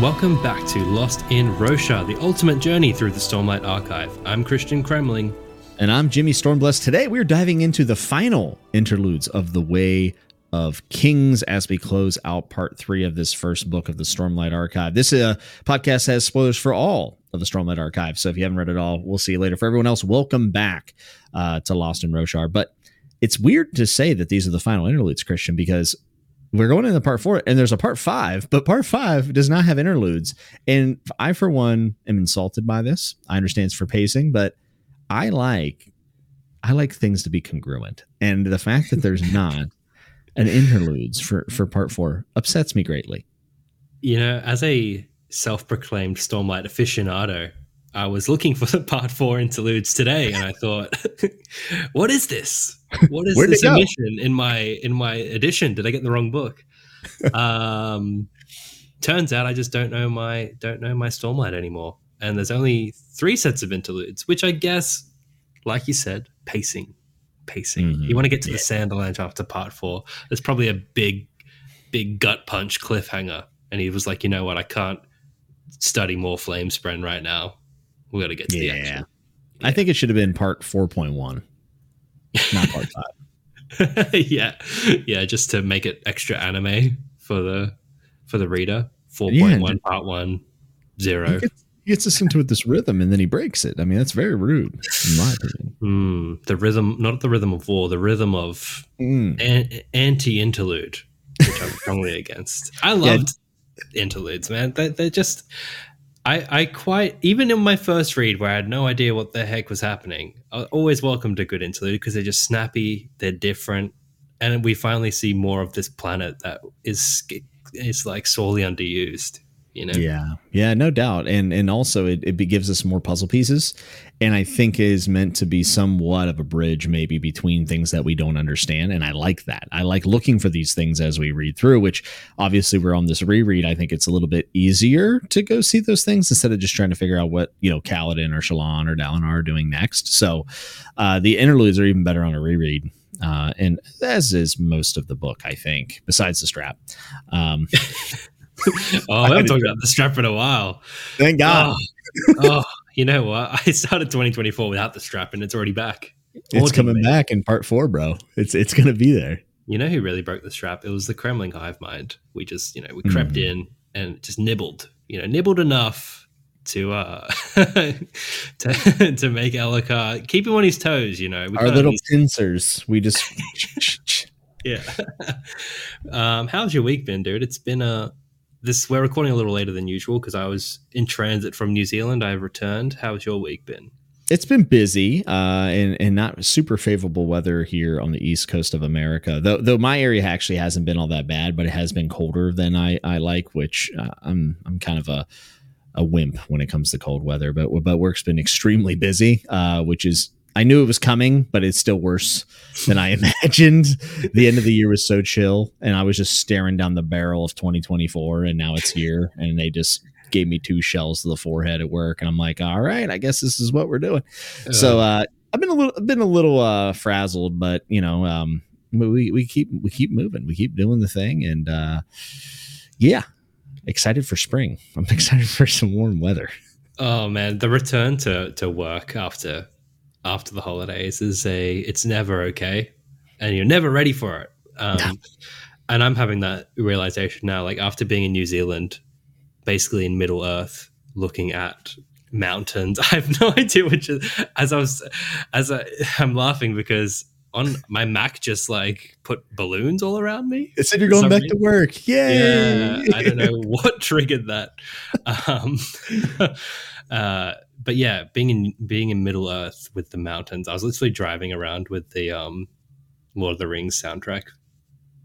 Welcome back to Lost in Roshar, the ultimate journey through the Stormlight Archive. I'm Christian Kremling. And I'm Jimmy Stormblessed. Today we're diving into the final interludes of the Way of Kings as we close out part three of this first book of the Stormlight Archive. This uh, podcast has spoilers for all of the Stormlight Archive. So if you haven't read it all, we'll see you later. For everyone else, welcome back uh, to Lost in Roshar. But it's weird to say that these are the final interludes, Christian, because we're going into part four and there's a part five, but part five does not have interludes. And I, for one, am insulted by this. I understand it's for pacing, but I like I like things to be congruent. And the fact that there's not an interludes for, for part four upsets me greatly. You know, as a self-proclaimed Stormlight aficionado, I was looking for the part four interludes today, and I thought, "What is this? What is this omission in my in my edition? Did I get the wrong book?" um, turns out I just don't know my don't know my Stormlight anymore, and there's only three sets of interludes, which I guess, like you said, pacing, pacing. Mm-hmm. You want to get to yeah. the Sanderlanche after part four. There's probably a big, big gut punch cliffhanger, and he was like, "You know what? I can't." study more Flamespren right now we got to get to yeah. the action. Yeah. I think it should have been part 4.1, not part 5. yeah. Yeah, just to make it extra anime for the for the reader. 4.1 yeah, part 1 0. He gets, he gets us into with this rhythm and then he breaks it. I mean, that's very rude in my opinion. Mm, the rhythm, not the rhythm of war, the rhythm of mm. an, anti-interlude, which I'm strongly against. I loved yeah. interludes, man. They, they're just I, I quite even in my first read where I had no idea what the heck was happening. Always welcomed a good interlude because they're just snappy, they're different, and we finally see more of this planet that is is like sorely underused you know? Yeah. Yeah no doubt. And and also it, it gives us more puzzle pieces and i think is meant to be somewhat of a bridge maybe between things that we don't understand. And i like that. I like looking for these things as we read through which obviously we're on this reread. I think it's a little bit easier to go see those things instead of just trying to figure out what you know Kaladin or Shallan or Dalinar are doing next. So uh, the interludes are even better on a reread uh, and as is most of the book, I think, besides the strap. Um, oh, I haven't talked about the strap in a while. Thank God. Oh, oh, you know what? I started 2024 without the strap, and it's already back. It's coming back in part four, bro. It's it's gonna be there. You know who really broke the strap? It was the Kremling hive mind. We just, you know, we crept mm. in and just nibbled. You know, nibbled enough to uh to to make Elhokar keep him on his toes. You know, we our little pincers. We just yeah. um, how's your week been, dude? It's been a this we're recording a little later than usual because I was in transit from New Zealand. I've returned. How's your week been? It's been busy uh, and and not super favorable weather here on the east coast of America. Though though my area actually hasn't been all that bad, but it has been colder than I I like, which uh, I'm I'm kind of a a wimp when it comes to cold weather. But but work's been extremely busy, uh, which is I knew it was coming, but it's still worse than I imagined. the end of the year was so chill, and I was just staring down the barrel of 2024, and now it's here, and they just gave me two shells to the forehead at work, and I'm like, all right, I guess this is what we're doing. Uh, so uh, I've been a little, I've been a little uh, frazzled, but you know, um, we we keep we keep moving, we keep doing the thing, and uh, yeah, excited for spring. I'm excited for some warm weather. Oh man, the return to to work after after the holidays is a it's never okay and you're never ready for it. Um, and i'm having that realization now like after being in new zealand basically in middle earth looking at mountains i have no idea which is as i was as I, i'm laughing because on my mac just like put balloons all around me. It said you're going back reason. to work. Yay! yeah i don't know what triggered that. Um uh but yeah, being in being in Middle Earth with the mountains, I was literally driving around with the um, Lord of the Rings soundtrack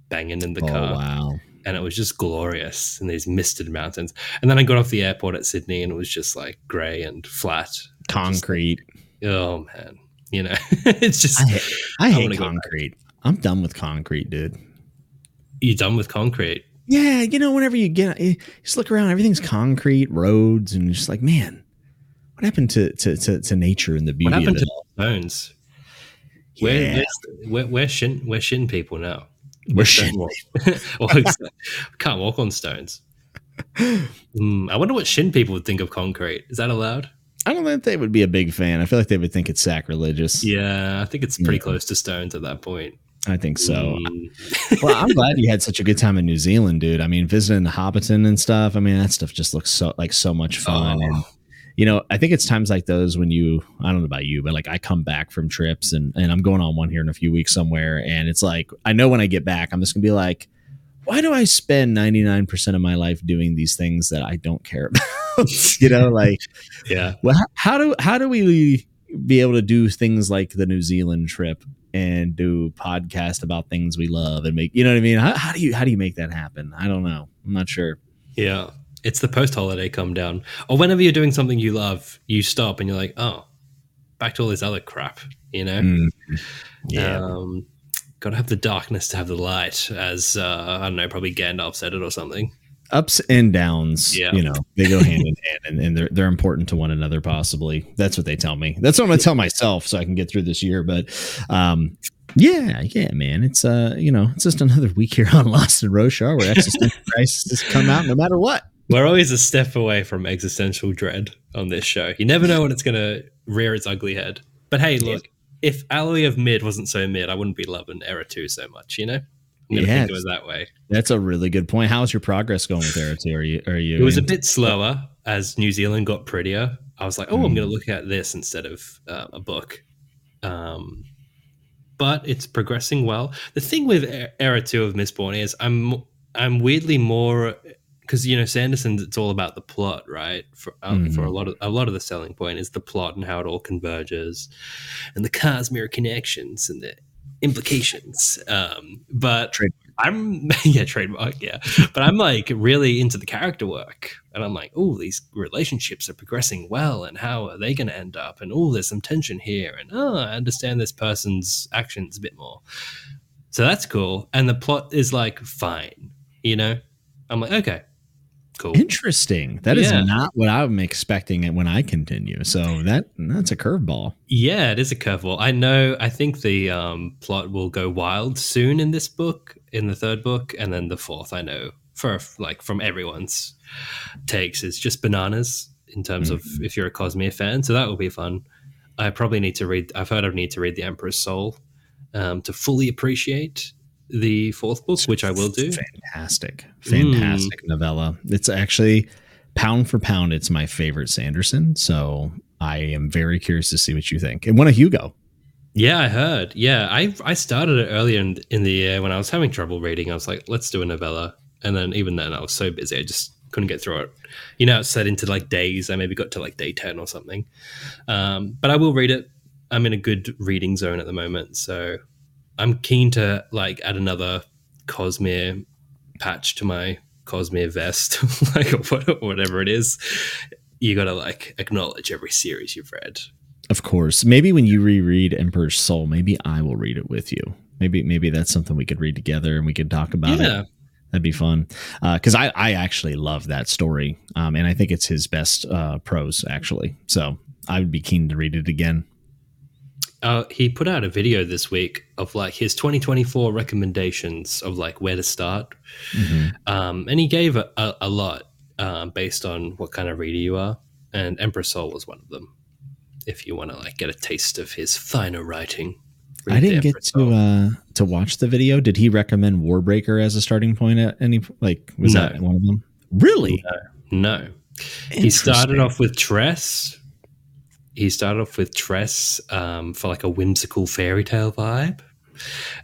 banging in the oh, car. Wow. And it was just glorious in these misted mountains. And then I got off the airport at Sydney and it was just like grey and flat. Concrete. Just, oh man. You know, it's just I, hate, I hate concrete. I'm done with concrete, dude. You done with concrete? Yeah, you know, whenever you get, you just look around, everything's concrete, roads, and just like, man, what happened to to to, to nature and the beauty? What happened to stones? Yeah. Where, where, where shin where shin people now? We're shin. well, can't walk on stones. mm, I wonder what Shin people would think of Concrete. Is that allowed? I don't think they would be a big fan. I feel like they would think it's sacrilegious. Yeah, I think it's pretty yeah. close to Stones at that point. I think so. Mm. well, I'm glad you had such a good time in New Zealand, dude. I mean, visiting the Hobbiton and stuff. I mean, that stuff just looks so like so much fun. Oh. You know, I think it's times like those when you, I don't know about you, but like I come back from trips and, and I'm going on one here in a few weeks somewhere. And it's like, I know when I get back, I'm just gonna be like, why do I spend 99% of my life doing these things that I don't care about? you know, like, yeah. Well, how, how do, how do we be able to do things like the New Zealand trip and do podcast about things we love and make, you know what I mean? How, how do you, how do you make that happen? I don't know. I'm not sure. Yeah. It's the post holiday come down. Or whenever you're doing something you love, you stop and you're like, oh, back to all this other crap, you know? Mm. Yeah. Um, gotta have the darkness to have the light, as uh, I don't know, probably Gandalf said it or something. Ups and downs, yeah. you know, they go hand in hand and, and, they're they're important to one another, possibly. That's what they tell me. That's what I'm gonna tell myself so I can get through this year. But um yeah, yeah, man. It's uh, you know, it's just another week here on Lost in Roshar where existential crisis has come out no matter what. We're always a step away from existential dread on this show. You never know when it's going to rear its ugly head. But hey, look, if Alloy of Mid wasn't so mid, I wouldn't be loving Era 2 so much, you know? I'm gonna think of it that way. That's a really good point. How's your progress going with Era 2? Are you are you It was a bit slower as New Zealand got prettier. I was like, oh, mm. I'm gonna look at this instead of uh, a book. Um but it's progressing well. The thing with Era 2 of Mistborn is I'm I'm weirdly more because you know Sanderson, it's all about the plot, right? For um, mm. for a lot of a lot of the selling point is the plot and how it all converges, and the Cosmere connections and the implications. Um, but trademark. I'm yeah trademark yeah, but I'm like really into the character work, and I'm like, oh, these relationships are progressing well, and how are they going to end up? And oh, there's some tension here, and oh, I understand this person's actions a bit more. So that's cool, and the plot is like fine, you know. I'm like, okay, Cool. Interesting. That yeah. is not what I'm expecting when I continue. So that that's a curveball. Yeah, it is a curveball. I know. I think the um, plot will go wild soon in this book, in the third book, and then the fourth. I know for like from everyone's takes is just bananas in terms mm-hmm. of if you're a Cosmere fan. So that will be fun. I probably need to read. I've heard I need to read the Emperor's Soul um, to fully appreciate the fourth book, which I will do. Fantastic, fantastic mm. novella. It's actually pound for pound, it's my favorite Sanderson. So I am very curious to see what you think. And won a Hugo. Yeah, I heard. Yeah, I I started it earlier in, in the year when I was having trouble reading. I was like, let's do a novella, and then even then I was so busy, I just couldn't get through it. You know, it's set into like days. I maybe got to like day ten or something. Um, but I will read it. I'm in a good reading zone at the moment, so I'm keen to like add another Cosmere patch to my Cosmere vest, like whatever it is. You got to like acknowledge every series you've read. Of course. Maybe when you reread Emperor's Soul, maybe I will read it with you. Maybe maybe that's something we could read together and we could talk about yeah. it. That'd be fun. Because uh, I, I actually love that story. Um, and I think it's his best uh, prose, actually. So I would be keen to read it again. Uh, he put out a video this week of like his 2024 recommendations of like where to start, mm-hmm. um, and he gave a, a, a lot uh, based on what kind of reader you are, and Emperor Soul was one of them. If you want to like get a taste of his finer writing, I didn't get to uh, to watch the video. Did he recommend Warbreaker as a starting point at any like was no. that one of them? Really? No. no. He started off with Tress, he started off with Tress um, for like a whimsical fairy tale vibe,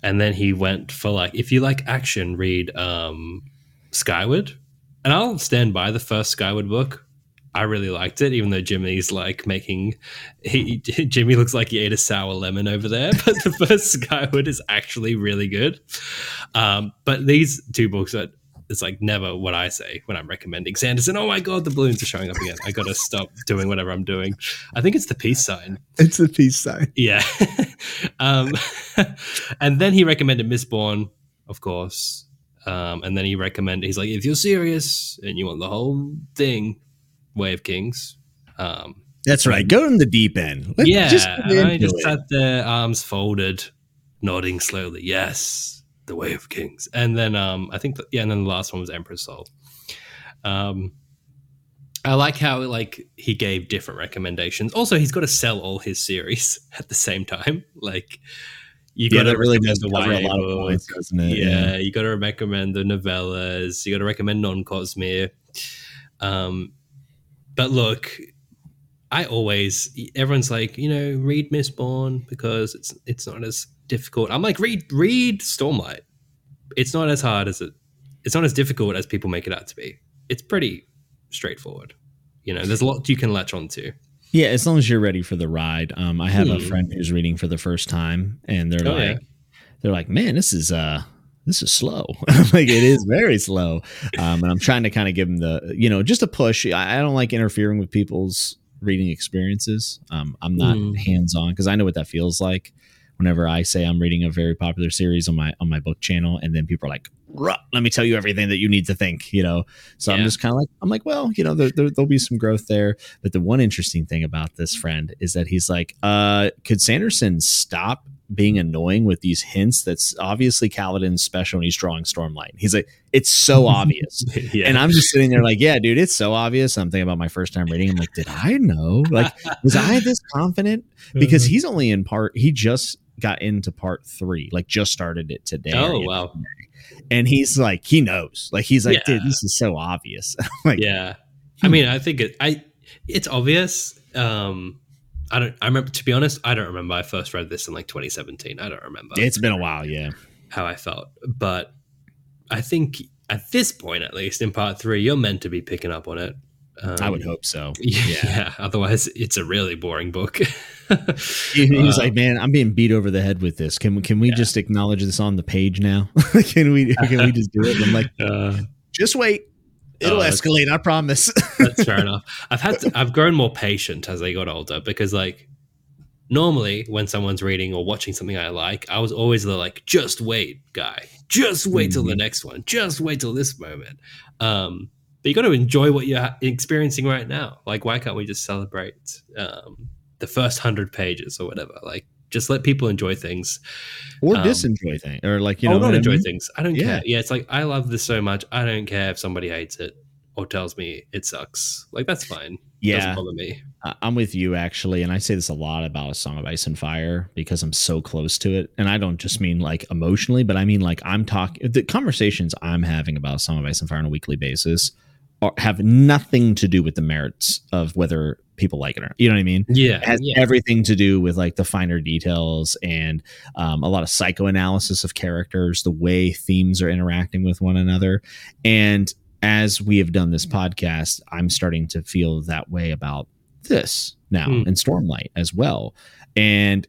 and then he went for like if you like action, read um, Skyward, and I'll stand by the first Skyward book. I really liked it, even though Jimmy's like making he Jimmy looks like he ate a sour lemon over there. But the first Skyward is actually really good. Um, but these two books are it's like never what I say when I'm recommending Sanderson. Oh my god, the balloons are showing up again. I gotta stop doing whatever I'm doing. I think it's the peace sign. It's the peace sign. Yeah. um, and then he recommended Mistborn, of course. Um, and then he recommended he's like, if you're serious and you want the whole thing, Way of Kings. Um, That's right. Go in the deep end. Let's yeah, just I just had the arms folded, nodding slowly. Yes, the Way of Kings, and then um, I think the, yeah, and then the last one was Emperor's Soul. Um, I like how like he gave different recommendations. Also, he's got to sell all his series at the same time. Like you got to really does the YA a lot of points, doesn't it? Yeah, yeah. you got to recommend the novellas. You got to recommend non Cosmere. Um, but look, I always everyone's like, you know, read Mistborn because it's it's not as difficult. I'm like, read read Stormlight. It's not as hard as it. It's not as difficult as people make it out to be. It's pretty straightforward. You know, there's a lot you can latch onto. Yeah, as long as you're ready for the ride. Um, I have hmm. a friend who's reading for the first time, and they're oh, like, yeah. they're like, man, this is uh, this is slow. like it is very slow. Um, and I'm trying to kind of give them the, you know, just a push. I, I don't like interfering with people's reading experiences. Um, I'm not mm. hands on because I know what that feels like. Whenever I say I'm reading a very popular series on my on my book channel, and then people are like, "Let me tell you everything that you need to think," you know. So yeah. I'm just kind of like, I'm like, well, you know, there, there, there'll be some growth there. But the one interesting thing about this friend is that he's like, uh, could Sanderson stop being annoying with these hints that's obviously Kaladin's special and he's drawing Stormlight. He's like, it's so obvious. yeah. And I'm just sitting there like, yeah, dude, it's so obvious. I'm thinking about my first time reading. I'm like, did I know? Like, was I this confident? Because uh-huh. he's only in part, he just got into part three, like just started it today. Oh, wow. And he's like, he knows. Like, he's like, yeah. dude, this is so obvious. like, yeah. I mean, I think it, I, it's obvious. Um, I don't. I remember. To be honest, I don't remember. I first read this in like 2017. I don't remember. It's been a while. Yeah. How I felt, but I think at this point, at least in part three, you're meant to be picking up on it. Um, I would hope so. Yeah. yeah. Otherwise, it's a really boring book. he was like, "Man, I'm being beat over the head with this. Can we can we yeah. just acknowledge this on the page now? can we can we just do it?" And I'm like, uh, "Just wait. It'll oh, escalate. I promise. that's fair enough. I've had to, I've grown more patient as I got older because like normally when someone's reading or watching something I like, I was always the like just wait guy. Just wait mm-hmm. till the mm-hmm. next one. Just wait till this moment. Um, but you got to enjoy what you're experiencing right now. Like why can't we just celebrate um, the first hundred pages or whatever? Like just let people enjoy things or um, disenjoy things or like you know not enjoy I mean? things i don't yeah. care yeah it's like i love this so much i don't care if somebody hates it or tells me it sucks like that's fine yeah doesn't bother me i'm with you actually and i say this a lot about a song of ice and fire because i'm so close to it and i don't just mean like emotionally but i mean like i'm talking the conversations i'm having about a song of ice and fire on a weekly basis are, have nothing to do with the merits of whether people like it or you know what I mean? Yeah, it has yeah. everything to do with like the finer details and um, a lot of psychoanalysis of characters, the way themes are interacting with one another, and as we have done this podcast, I'm starting to feel that way about this now mm. and Stormlight as well, and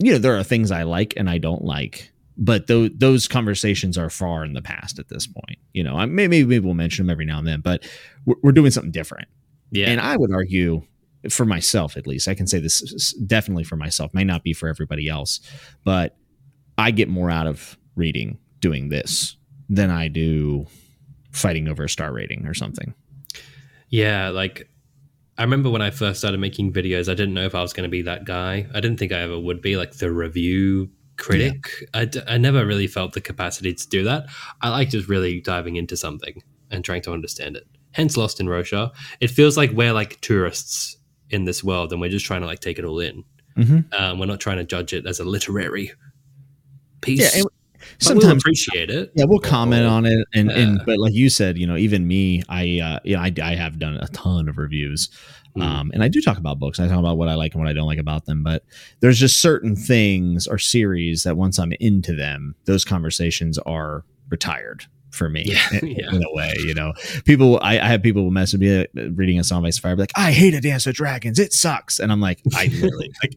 you know there are things I like and I don't like but th- those conversations are far in the past at this point. You know, I, maybe maybe we'll mention them every now and then, but we're, we're doing something different. Yeah, and I would argue for myself at least i can say this definitely for myself may not be for everybody else but i get more out of reading doing this than i do fighting over a star rating or something yeah like i remember when i first started making videos i didn't know if i was going to be that guy i didn't think i ever would be like the review critic yeah. I, d- I never really felt the capacity to do that i like just really diving into something and trying to understand it hence lost in Roshar. It feels like we're like tourists in this world, and we're just trying to like take it all in. Mm-hmm. Um, we're not trying to judge it as a literary piece. Yeah, sometimes we'll appreciate it. Yeah, we'll comment on it, and yeah. and but like you said, you know, even me, I uh, you know, I, I have done a ton of reviews. Mm. Um, and I do talk about books. I talk about what I like and what I don't like about them. But there's just certain things or series that once I'm into them, those conversations are retired for me yeah, in, yeah. in, a way. You know, people, I, I have people message me uh, reading a song by Fire, like, I hate a Dance with Dragons. It sucks. And I'm like, I literally like,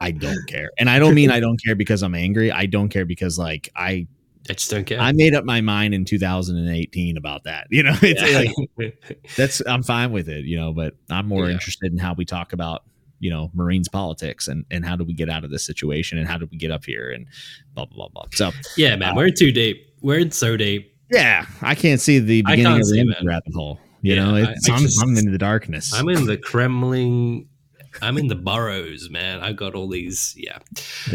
I don't care. And I don't mean I don't care because I'm angry. I don't care because like I I just don't care. I made up my mind in 2018 about that. You know, it's yeah. like that's I'm fine with it. You know, but I'm more yeah. interested in how we talk about you know Meereenese politics and and how do we get out of this situation and how do we get up here and blah blah blah blah. So yeah, man, uh, we're too deep. We're in so deep. Yeah, I can't see the beginning of the rabbit hole. You yeah, know, it's, I, I I'm, just, I'm, in the darkness. I'm in the Kremling. I'm in the burrows, man. I've got all these. Yeah.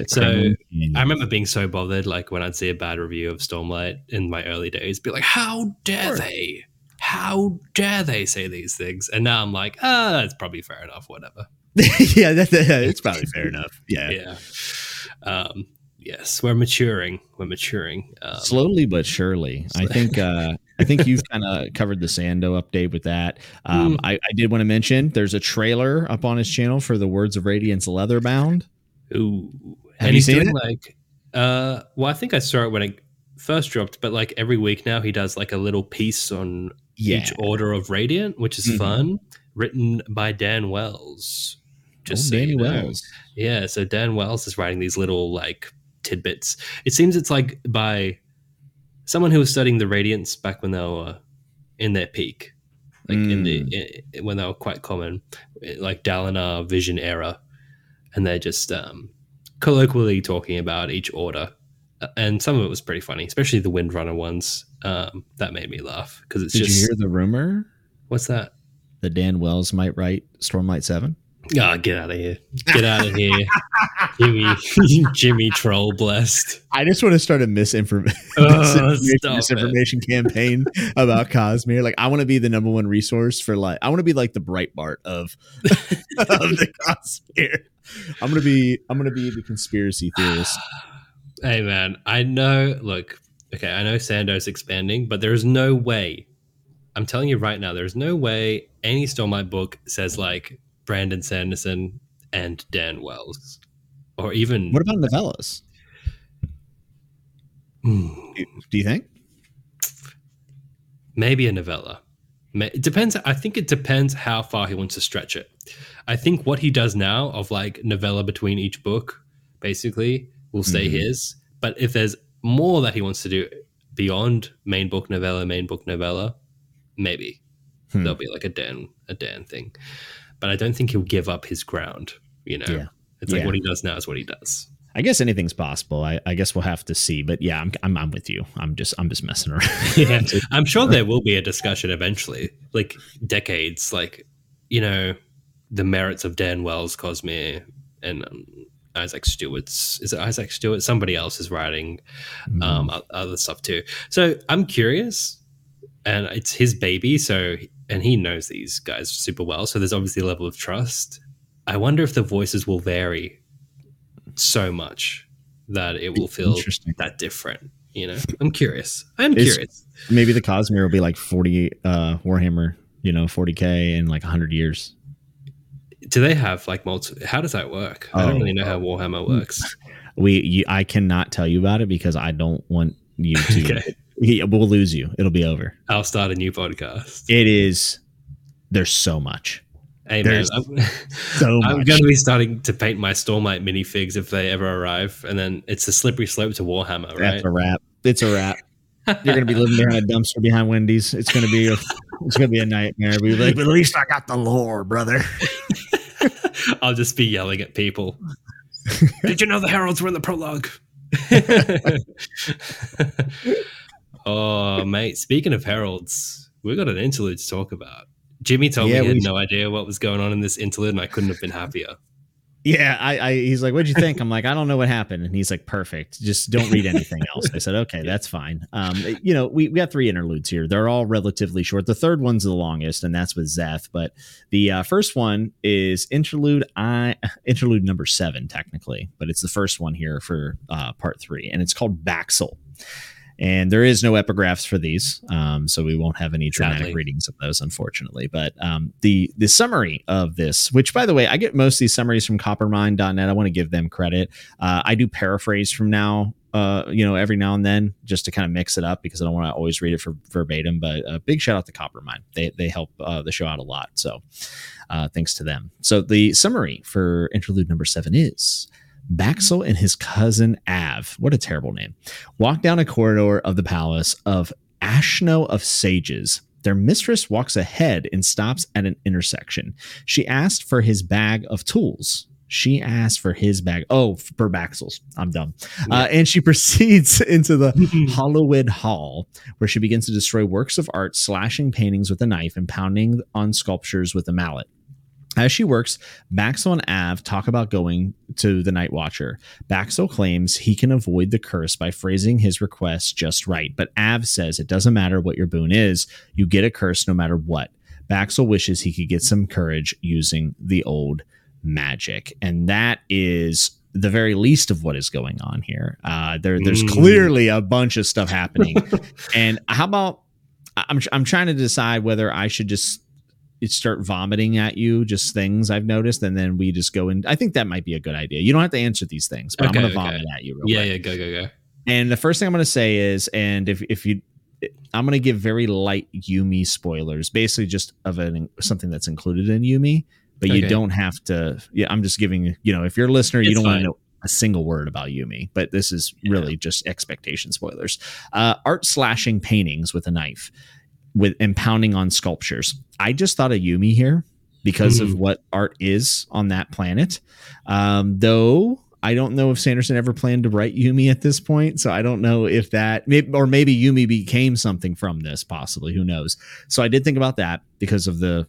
So. I remember being so bothered, like when I'd see a bad review of Stormlight in my early days, be like, "How dare they? how dare they say these things? And now I'm like, ah, that's probably fair enough. Whatever. yeah, that, that, it's probably fair enough. Yeah. Yeah. Um, yes, we're maturing. We're maturing um, slowly but surely. I think. Uh, I think you've kind of covered the Sando update with that. Um, mm. I, I, did want to mention there's a trailer up on his channel for the Words of Radiance Leatherbound. Ooh, have and you seen it? Like, uh, well, I think I saw it when it first dropped, but like every week now, he does like a little piece on yeah. each order of Radiant, which is mm-hmm. fun. Written by Dan Wells. Just oh, so Danny Wells. Yeah, so Dan Wells is writing these little like tidbits. It seems it's like by someone who was studying the Radiants back when they were in their peak, like mm. in the mm. in, when they were quite common, like Dalinar Vision era, and they're just um, colloquially talking about each order. And some of it was pretty funny, especially the Windrunner ones. Um, that made me laugh because it's Did just. you hear the rumor? What's that? That Dan Wells might write Stormlight Seven. Oh, get out of here. Get out of here. Jimmy Jimmy Troll blessed. I just want to start a misinform- oh, misinformation, campaign about Cosmere. Like I want to be the number one resource for like I want to be like the Breitbart of, of the Cosmere. I'm gonna be I'm gonna be the conspiracy theorist. hey man, I know look, okay, I know Sando's expanding, but there's no way I'm telling you right now, there's no way any Stormlight book says like Brandon Sanderson and Dan Wells, or even what about novellas? Mm. Do you think? Maybe a novella. It depends. I think it depends how far he wants to stretch it. I think what he does now of like novella between each book, basically, will stay mm-hmm. his. But if there's more that he wants to do beyond main book novella, main book novella, maybe hmm. there'll be like a Dan a Dan thing but I don't think he'll give up his ground. You know, yeah. It's like what he does now is what he does. I guess anything's possible. I, I, guess we'll have to see. But yeah, I'm, I'm, I'm with you. I'm just I'm just messing around. yeah, I'm sure there will be a discussion eventually, like decades, like you know, the merits of Dan Wells, Cosmere, and um, Isaac Stewart's. Is it Isaac Stewart? Somebody else is writing mm. um, other stuff too. So I'm curious, and it's his baby. So and he knows these guys super well. So there's obviously a level of trust. I wonder if the voices will vary so much that it will feel that different. You know, I'm curious. I'm it's, curious. Maybe the Cosmere will be like 40 uh, Warhammer, you know, 40k in like 100 years. Do they have like multi? How does that work? Oh, I don't really know how Warhammer works. We, you, I cannot tell you about it because I don't want you to okay we'll lose you. It'll be over. I'll start a new podcast. It is. There's so much. Hey man, I'm, so I'm going to be starting to paint my Stormlight minifigs if they ever arrive, and then it's a slippery slope to Warhammer. Right? That's a wrap. It's a wrap. You're going to be living behind a dumpster behind Wendy's. It's going to be a, it's going to be a nightmare. Be like, but at least I got the lore, brother. I'll just be yelling at people. Did you know the heralds were in the prologue? Oh, mate. Speaking of heralds, we've got an interlude to talk about. Jimmy told yeah, me he had no idea what was going on in this interlude, and I couldn't have been happier. Yeah, I, I he's like, "What'd you think?" I'm like, "I don't know what happened," and he's like, "Perfect. Just don't read anything else." I said, "Okay, that's fine." Um, you know, we we got three interludes here. They're all relatively short. The third one's the longest, and that's with Szeth. But the uh, first one is interlude I interlude number seven, technically, but it's the first one here for uh, part three, and it's called Baxil. And there is no epigraphs for these, um, so we won't have any dramatic readings of those, unfortunately. But um, the the summary of this, which by the way, I get most of these summaries from Coppermind.net. I want to give them credit. Uh, I do paraphrase from now uh, you know, every now and then just to kind of mix it up because I don't want to always read it for verbatim. But a big shout out to Coppermind; They they help uh, the show out a lot. So uh, thanks to them. So the summary for interlude number seven is Baxil and his cousin Av, what a terrible name, walk down a corridor of the palace of Ashno of Sages. Their mistress walks ahead and stops at an intersection. She asked for his bag of tools. She asked for his bag. Oh, for Baxil's. I'm dumb. Yeah. Uh, and she proceeds into the Hollowed Hall, where she begins to destroy works of art, slashing paintings with a knife and pounding on sculptures with a mallet. As she works, Baxil and Av talk about going to the Night Watcher. Baxil claims he can avoid the curse by phrasing his request just right, but Av says it doesn't matter what your boon is, you get a curse no matter what. Baxil wishes he could get some courage using the old magic. And that is the very least of what is going on here. Uh, there, there's mm. clearly a bunch of stuff happening. and how about I'm, I'm trying to decide whether I should just start vomiting at you just things I've noticed, and then we just go in. I think that might be a good idea. You don't have to answer these things, but okay, I'm going to okay. vomit at you. yeah, quick. yeah, yeah go, go, go. And the first thing I'm going to say is, and if if you, I'm going to give very light Yumi spoilers, basically just of an, something that's included in Yumi, but okay. you don't have to. Yeah, I'm just giving you know, if you're a listener, it's you don't want to know a single word about Yumi, but this is really yeah. just expectation spoilers. Uh, art slashing paintings with a knife with and pounding on sculptures. I just thought of Yumi here because mm. of what art is on that planet. Um, though I don't know if Sanderson ever planned to write Yumi at this point, so I don't know if that or maybe Yumi became something from this. Possibly, who knows? So I did think about that because of the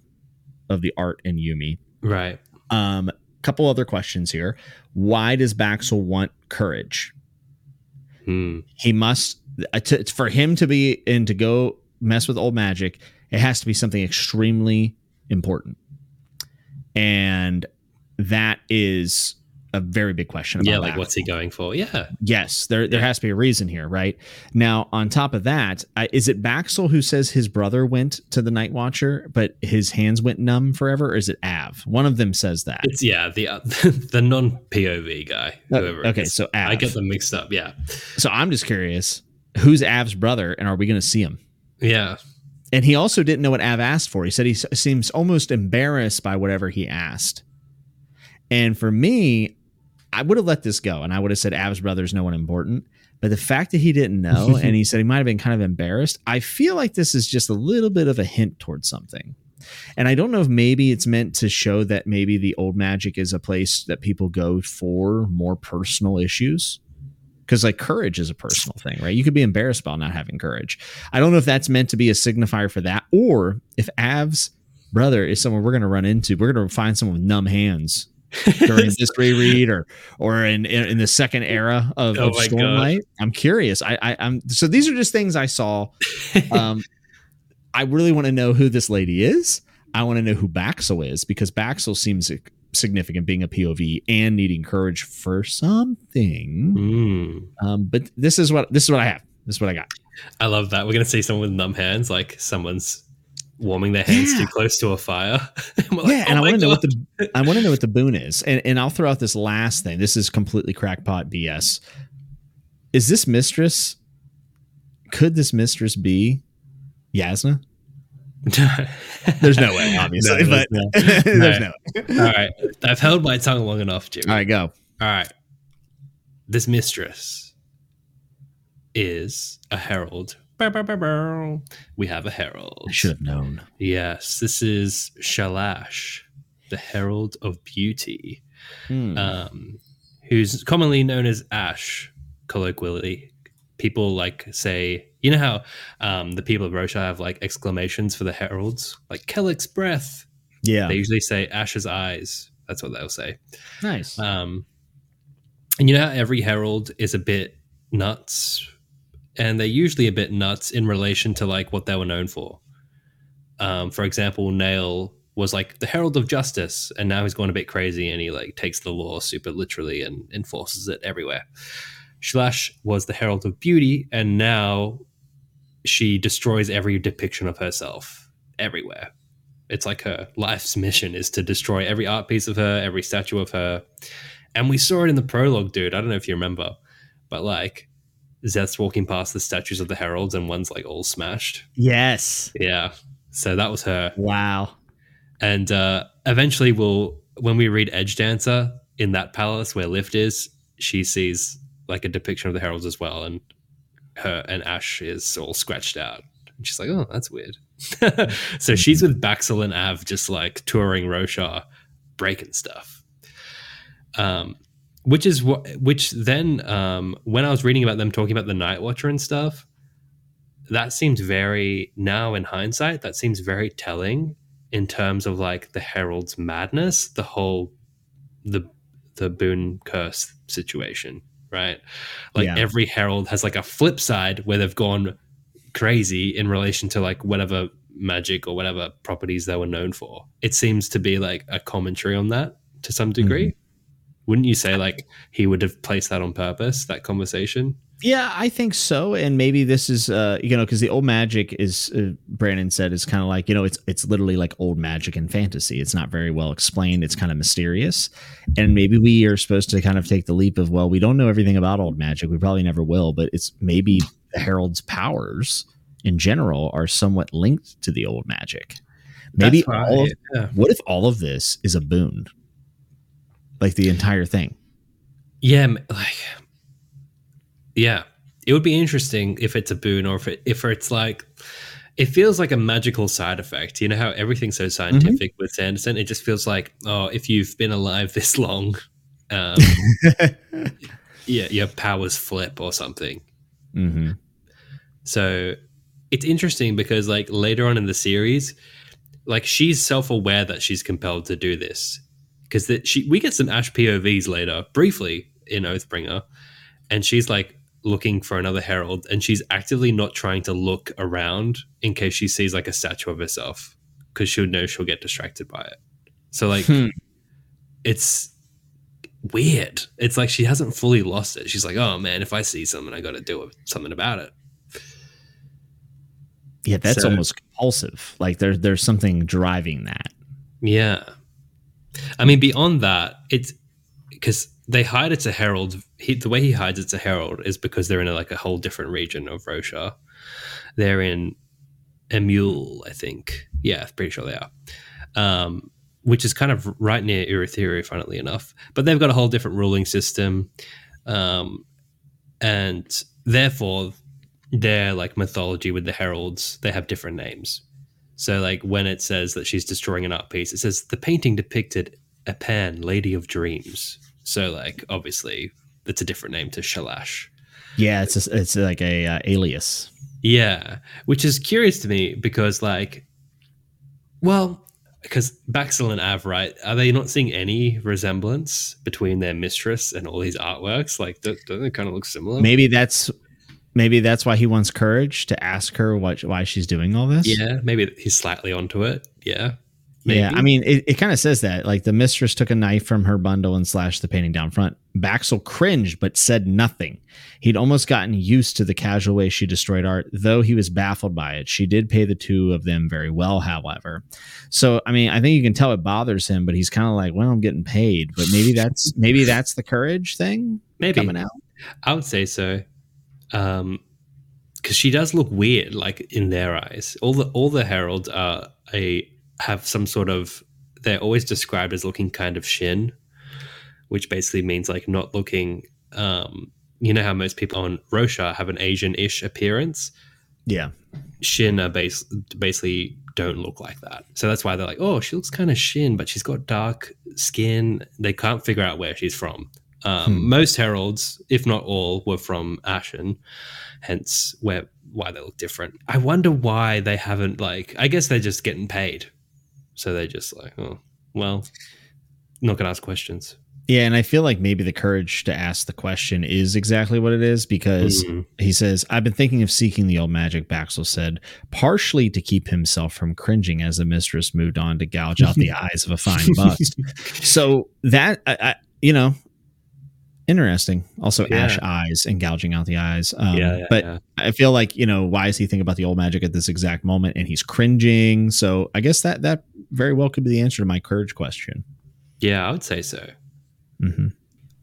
of the art in Yumi. Right. Um, couple other questions here. Why does Baxil want courage? Hmm. He must uh, to, for him to be and to go mess with old magic, it has to be something extremely important. And that is a very big question. yeah, like what's he going for? Yeah. Yes, there there yeah. has to be a reason here, right? Now, on top of that, uh, is it Baxil who says his brother went to the Nightwatcher, but his hands went numb forever, or is it Av? One of them says that. It's yeah, the uh, the non POV guy. Uh, whoever. okay, so Av. I get them mixed up. Yeah. So I'm just curious, who's Av's brother, and are we going to see him? Yeah. And he also didn't know what Av asked for. He said he seems almost embarrassed by whatever he asked. And for me, I would have let this go and I would have said Av's brother's no one important. But the fact that he didn't know and he said he might have been kind of embarrassed, I feel like this is just a little bit of a hint towards something. And I don't know if maybe it's meant to show that maybe the old magic is a place that people go for more personal issues because like courage is a personal thing, right? You could be embarrassed about not having courage. I don't know if that's meant to be a signifier for that, or if Av's brother is someone we're going to run into. We're going to find someone with numb hands during this reread, or or in in, the second era of, oh of Stormlight. I'm curious. I, I am so these are just things I saw. Um, I really want to know who this lady is. I want to know who Baxil is because Baxil seems significant being a POV and needing courage for something. Mm. Um, but this is what this is what I have. This is what I got. I love that. We're gonna see someone with numb hands, like someone's warming their hands yeah. too close to a fire. and like, yeah, oh and I want to know what the I want to know what the boon is. And and I'll throw out this last thing. This is completely crackpot BS. Is this mistress? Could this mistress be Yasna? there's no way, obviously, no, but no. there's no. no. All right, I've held my tongue long enough, Jimmy. All right, go. All right, this mistress is a herald. We have a herald. I should have known. Yes, this is Shalash, the herald of beauty, hmm. um, who's commonly known as Ash, colloquially. People like say you know how um, the people of Roshar have like exclamations for the heralds, like Kelek's breath. Yeah, they usually say Ash's eyes. That's what they'll say. Nice. Um, and you know how every herald is a bit nuts, and they're usually a bit nuts in relation to like what they were known for. Um, for example, Nale was like the herald of justice, and now he's going a bit crazy, and he like takes the law super literally and enforces it everywhere. Shalash was the herald of beauty, and now she destroys every depiction of herself everywhere. It's like her life's mission is to destroy every art piece of her, every statue of her. And we saw it in the prologue, dude. I don't know if you remember, but like Szeth's walking past the statues of the heralds and one's like all smashed. Yes. Yeah. So that was her. Wow. And uh, eventually we'll when we read Edgedancer in that palace where Lift is, she sees like a depiction of the heralds as well, and her and Ash is all scratched out. And she's like, "Oh, that's weird." so she's with Baxil and Av, just like touring Roshar, breaking stuff. Um, which is what, which then, um, when I was reading about them talking about the Nightwatcher and stuff, that seems very now in hindsight, that seems very telling in terms of like the herald's madness, the whole the the boon curse situation, right? Like yeah. every herald has like a flip side where they've gone crazy in relation to like whatever magic or whatever properties they were known for. It seems to be like a commentary on that to some degree. Mm-hmm. Wouldn't you say like he would have placed that on purpose, that conversation? Yeah, I think so. And maybe this is, uh, you know, because the old magic is, uh, Brandon said, is kind of like, you know, it's it's literally like old magic and fantasy. It's not very well explained. It's kind of mysterious. And maybe we are supposed to kind of take the leap of, well, we don't know everything about old magic. We probably never will, but it's maybe the Herald's powers in general are somewhat linked to the old magic. Maybe right. all of, yeah. what if all of this is a boon? Like the entire thing. Yeah, like yeah, it would be interesting if it's a boon or if it, if it's like it feels like a magical side effect. You know how everything's so scientific mm-hmm. with Sanderson. It just feels like oh, if you've been alive this long, um, yeah, your powers flip or something. Mm-hmm. So it's interesting because like later on in the series, like she's self aware that she's compelled to do this because that she we get some Ash POVs later briefly in Oathbringer, and she's like looking for another herald and she's actively not trying to look around in case she sees like a statue of herself because she'll know she'll get distracted by it. So like hmm. it's weird. It's like she hasn't fully lost it. She's like oh man if i see something i gotta do something about it. Yeah that's so, almost compulsive. Like there, there's something driving that. Yeah i mean beyond that it's because they hide it's a herald. He, the way he hides it's a herald is because they're in a, like a whole different region of Roshar. They're in Emul, I think. Yeah, pretty sure they are. Um, which is kind of right near Urithiru, funnily enough. But they've got a whole different ruling system, um, and therefore their like mythology with the heralds they have different names. So like when it says that she's destroying an art piece, it says the painting depicted Epan, Lady of Dreams. So like obviously it's a different name to Shalash. Yeah, it's a, it's like a uh, alias. Yeah, which is curious to me because like, well, because Baxil and Av, right? Are they not seeing any resemblance between their mistress and all these artworks? Like, don't, don't they kind of look similar? Maybe that's maybe that's why he wants courage to ask her what why she's doing all this. Yeah, maybe he's slightly onto it. Yeah. Maybe. Yeah, I mean, it, it kind of says that. Like the mistress took a knife from her bundle and slashed the painting down front. Baxil cringed but said nothing. He'd almost gotten used to the casual way she destroyed art, though he was baffled by it. She did pay the two of them very well, however. So, I mean, I think you can tell it bothers him, but he's kind of like, "Well, I'm getting paid." But maybe that's maybe that's the courage thing maybe coming out. I would say so, Um because she does look weird, like in their eyes. All the all the heralds are a have some sort of they're always described as looking kind of shin, which basically means like not looking um you know how most people on Roshar have an Asian-ish appearance. Yeah. Shin are base, basically don't look like that. So that's why they're like, oh, she looks kind of Shin, but she's got dark skin. They can't figure out where she's from. Um, hmm. Most heralds, if not all, were from Ashyn, hence where why they look different. I wonder why they haven't like. I guess they're just getting paid so they just like, oh, well, not gonna ask questions. Yeah, and I feel like maybe the courage to ask the question is exactly what it is because mm-hmm. he says, I've been thinking of seeking the old magic, Baxil said, partially to keep himself from cringing as the mistress moved on to gouge out the eyes of a fine bust. so that, I, I, you know, interesting. Also, yeah. ash eyes and gouging out the eyes. Um, yeah, yeah, but yeah. I feel like you know why is he thinking about the old magic at this exact moment, and he's cringing. So I guess that that very well could be the answer to my courage question. Yeah, I would say so. Mm-hmm.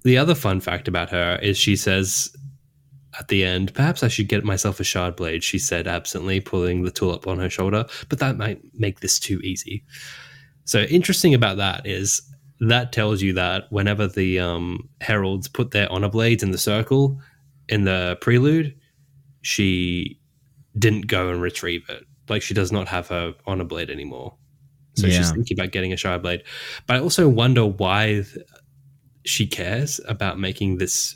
The other fun fact about her is she says at the end, perhaps I should get myself a shard blade. She said absently, pulling the tool up on her shoulder, but that might make this too easy. So interesting about that is that tells you that whenever the um, heralds put their honor blades in the circle in the prelude, she didn't go and retrieve it. Like she does not have her honor blade anymore. So yeah. she's thinking about getting a shard blade. But I also wonder why she cares about making this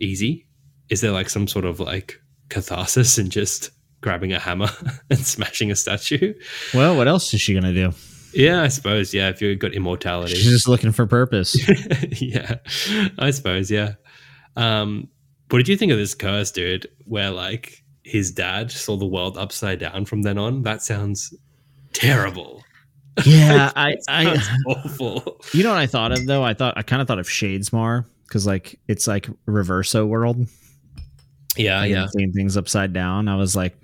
easy. Is there like some sort of like catharsis in just grabbing a hammer and smashing a statue. Well, what else is she gonna do? Yeah, I suppose. Yeah, if you've got immortality, she's just looking for purpose. yeah, I suppose. Yeah. Um, what did you think of this curse, dude? Where like his dad saw the world upside down from then on? That sounds terrible. Yeah, I, I awful. You know what I thought of though? I thought I kind of thought of Shadesmar because like it's like reverso world. Yeah, yeah. Seeing things upside down. I was like,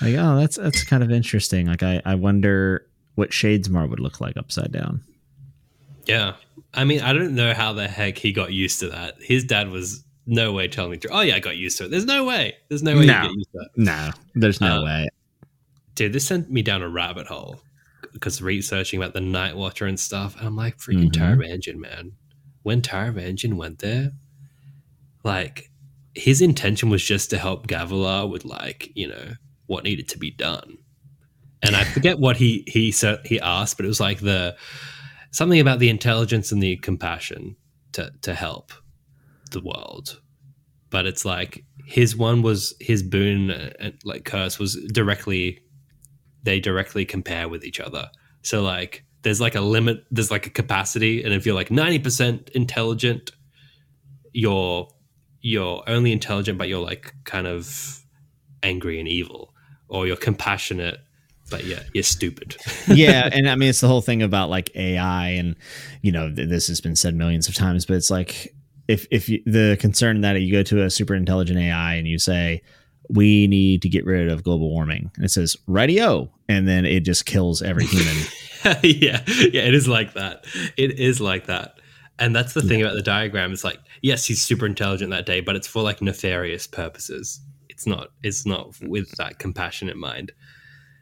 like oh, that's that's kind of interesting. Like I I wonder what Shadesmar would look like upside down. Yeah, I mean, I don't know how the heck he got used to that. His dad was no way telling me, oh yeah, I got used to it. There's no way. There's no way no. you get used to it. No, there's no uh, way. Dude, this sent me down a rabbit hole because researching about the Nightwatcher and stuff, and I'm like, freaking mm-hmm. Taravangian, man. When Taravangian went there, like his intention was just to help Gavilar with like, you know, what needed to be done. And I forget what he he said he asked, but it was like the something about the intelligence and the compassion to to help the world. But it's like his one was his boon uh, and like curse was directly they directly compare with each other. So like there's like a limit, there's like a capacity, and if you're like 90% intelligent, you're you're only intelligent, but you're like kind of angry and evil, or you're compassionate, but yeah, you're stupid. yeah, and I mean it's the whole thing about like AI, and you know this has been said millions of times, but it's like if if you, the concern that you go to a super intelligent AI and you say we need to get rid of global warming, and it says radio, and then it just kills every human. yeah, yeah, it is like that. It is like that, and that's the thing about the diagram. It's like yes, he's super intelligent that day, but it's for like nefarious purposes. It's not. It's not with that compassionate mind.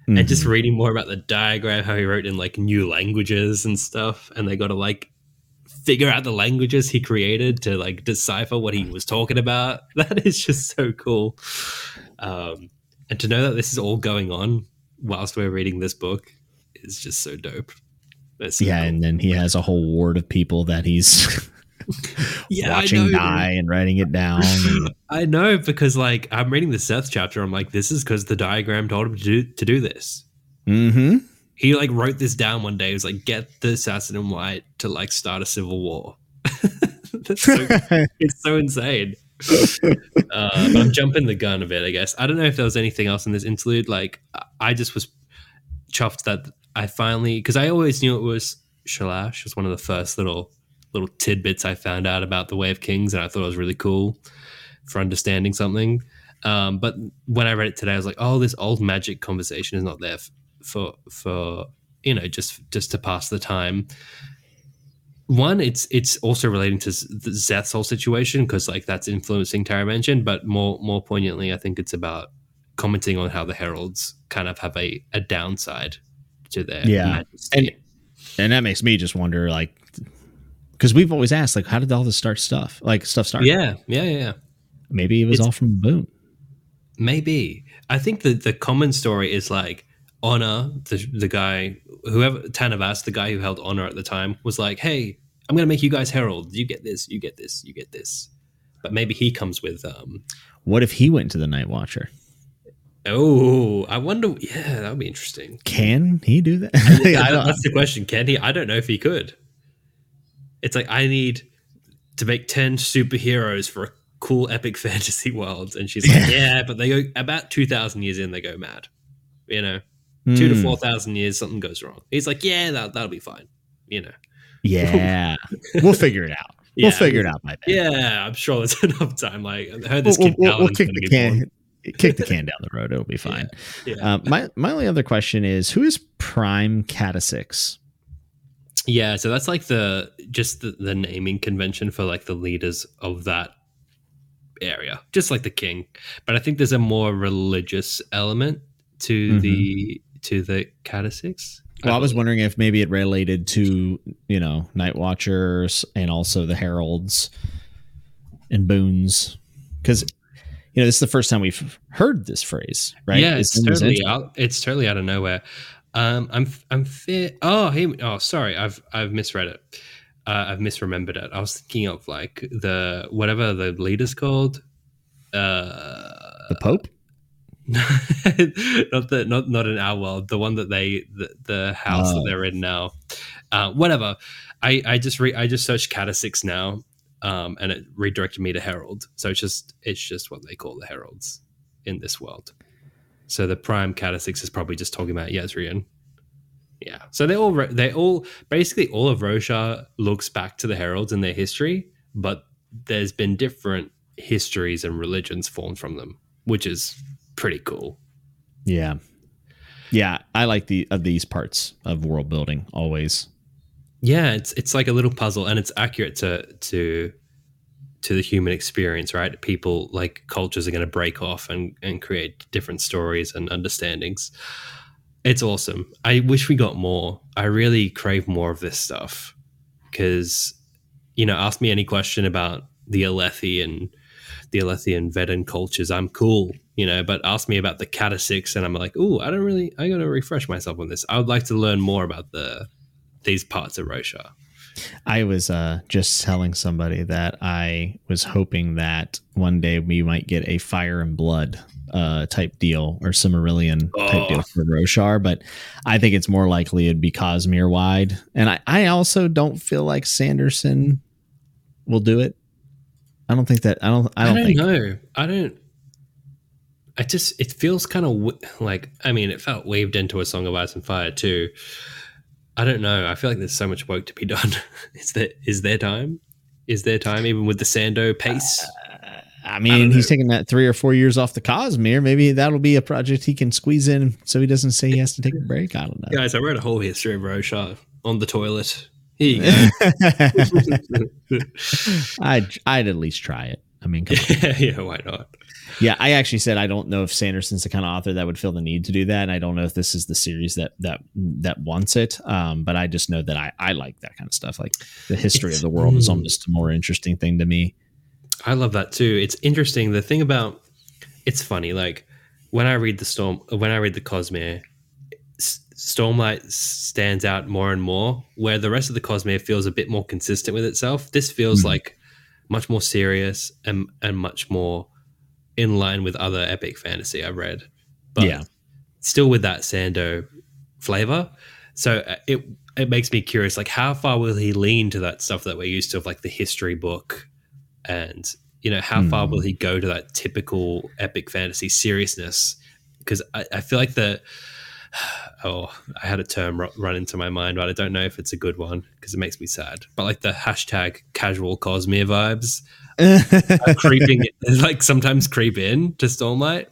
Mm-hmm. And just reading more about the diagram, how he wrote in like new languages and stuff, and they got to like figure out the languages he created to like decipher what he was talking about. That is just so cool. Um, and to know that this is all going on whilst we're reading this book is just so dope. So yeah, and then he has a whole ward of people that he's yeah, watching die and writing it down. I know because like I'm reading the Szeth chapter, I'm like, this is because the diagram told him to do to do this. Mm-hmm he like wrote this down one day. He was like, "Get the assassin in white to like start a civil war." So, it's so insane. Uh, but I'm jumping the gun a bit, I guess. I don't know if there was anything else in this interlude. Like, I just was chuffed that I finally, because I always knew it was Shalash. Was one of the first little little tidbits I found out about the Way of Kings, and I thought it was really cool for understanding something. Um, but when I read it today, I was like, "Oh, this old magic conversation is not there for for you know just just to pass the time one it's it's also relating to the Szeth's whole situation because like that's influencing Taravangian but more more poignantly i think it's about commenting on how the heralds kind of have a, a downside to their yeah majesty. and and that makes me just wonder like because we've always asked like how did all this start stuff like stuff start yeah yeah yeah maybe it was it's, all from boon maybe i think that the common story is like honor the the guy whoever Tanavast, the guy who held honor at the time, was like, "Hey, I'm gonna make you guys herald You get this, you get this, you get this." But maybe he comes with. um What if he went to the Nightwatcher? Oh, I wonder. Yeah, that would be interesting. Can he do that? I, that's the question. Can he? I don't know if he could. It's like I need to make ten superheroes for a cool epic fantasy world, and she's like, "Yeah, but they go about two thousand years in, they go mad." You know mm. two to four thousand years, something goes wrong. He's like, yeah, that that'll be fine. You know. Yeah, we'll figure it out. We'll figure it out by then. Yeah, I'm sure there's enough time. Like I heard this we'll, kid we'll, we'll kick the can. Kick the can down the road. It'll be fine. Yeah, yeah. Uh, my my only other question is who is Prime Kadasix? Yeah, so that's like the just the, the naming convention for like the leaders of that area, just like the king. But I think there's a more religious element to mm-hmm. the to the Kadasix? Well, I, I was wondering if maybe it related to you know Nightwatchers and also the Heralds and Boons, because you know this is the first time we've heard this phrase, right? Yeah, it's, it's totally out. It's totally out of nowhere. Um, I'm I'm fit. Oh, hey, oh, sorry, I've I've misread it. Uh, I've misremembered it. I was thinking of like the whatever the leader's called. Uh, the Pope. not the not not in our world. The one that they the, the house oh. that they're in now. Uh, whatever. I I just re I just searched Kadasix now, um, and it redirected me to Herald. So it's just it's just what they call the Heralds in this world. So the Prime Kadasix is probably just talking about Jezrien. Yeah. So they all they all basically all of Roshar looks back to the Heralds and their history, but there's been different histories and religions formed from them, which is pretty cool. Yeah. Yeah, I like the of these parts of world building always. Yeah, it's it's like a little puzzle and it's accurate to to to the human experience, right? People like cultures are going to break off and and create different stories and understandings. It's awesome. I wish we got more. I really crave more of this stuff because you know, ask me any question about the Alethi and the Alethi and Veden cultures. I'm cool you know, but ask me about the Kadasix and I'm like, oh, I don't really, I got to refresh myself on this. I would like to learn more about the these parts of Roshar. I was uh, just telling somebody that I was hoping that one day we might get a fire and blood uh, type deal or Silmarillion oh. type deal oh. for Roshar, but I think it's more likely it'd be Cosmere wide. And I, I also don't feel like Sanderson will do it. I don't think that I don't I don't, I don't think know. I don't I just it feels kind of like I mean it felt waved into a song of ice and fire too. I don't know. I feel like there's so much work to be done. is there is there time? Is there time even with the Sando pace? Uh, I mean, I he's taking that three or four years off the Cosmere. Maybe that'll be a project he can squeeze in, so he doesn't say he has to take a break. I don't know. Guys, I wrote a whole history of Roshar on the toilet. Here you go. I'd I'd at least try it. I mean, yeah, why not? Yeah, I actually said I don't know if Sanderson's the kind of author that would feel the need to do that. And I don't know if this is the series that that that wants it. Um, but I just know that I I like that kind of stuff. Like the history it's, of the world is almost a more interesting thing to me. I love that too. It's interesting. The thing about it's funny. Like when I read the storm, when I read the Cosmere, Stormlight stands out more and more. Where the rest of the Cosmere feels a bit more consistent with itself. This feels mm-hmm. like much more serious and and much more in line with other epic fantasy I've read. But yeah. still with that Sando flavor. So uh, it it makes me curious like how far will he lean to that stuff that we're used to of like the history book and you know how mm. far will hmm. he go to that typical epic fantasy seriousness because I, I feel like the oh i had a term run into my mind but i don't know if it's a good one because it makes me sad but like the hashtag casual cosmere vibes creeping like sometimes creep in to Stormlight,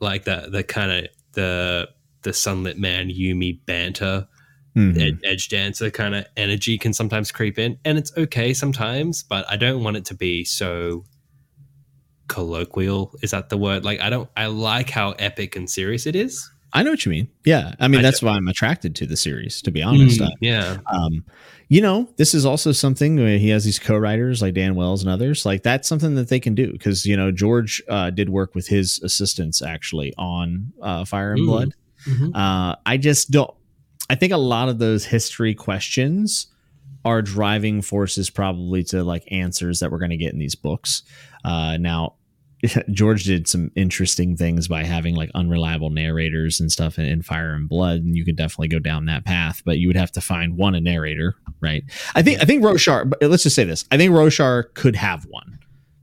like the the kind of the the sunlit man yumi banter, mm-hmm. ed- Edgedancer kind of energy can sometimes creep in, and it's okay sometimes, but I don't want it to be so colloquial. Is that the word? Like I don't. I like how epic and serious it is. I know what you mean. Yeah, I mean I that's do. why I'm attracted to the series. To be honest, mm, yeah. Um, you know, this is also something where he has these co-writers like Dan Wells and others. Like that's something that they can do because you know George uh, did work with his assistants actually on uh, Fire and mm. Blood. Mm-hmm. Uh, I just don't. I think a lot of those history questions are driving forces probably to like answers that we're going to get in these books. Uh, now, George did some interesting things by having like unreliable narrators and stuff in, in, Fire and Blood, and you could definitely go down that path. But you would have to find one a narrator, right? I think I think Roshar. Let's just say this: I think Roshar could have one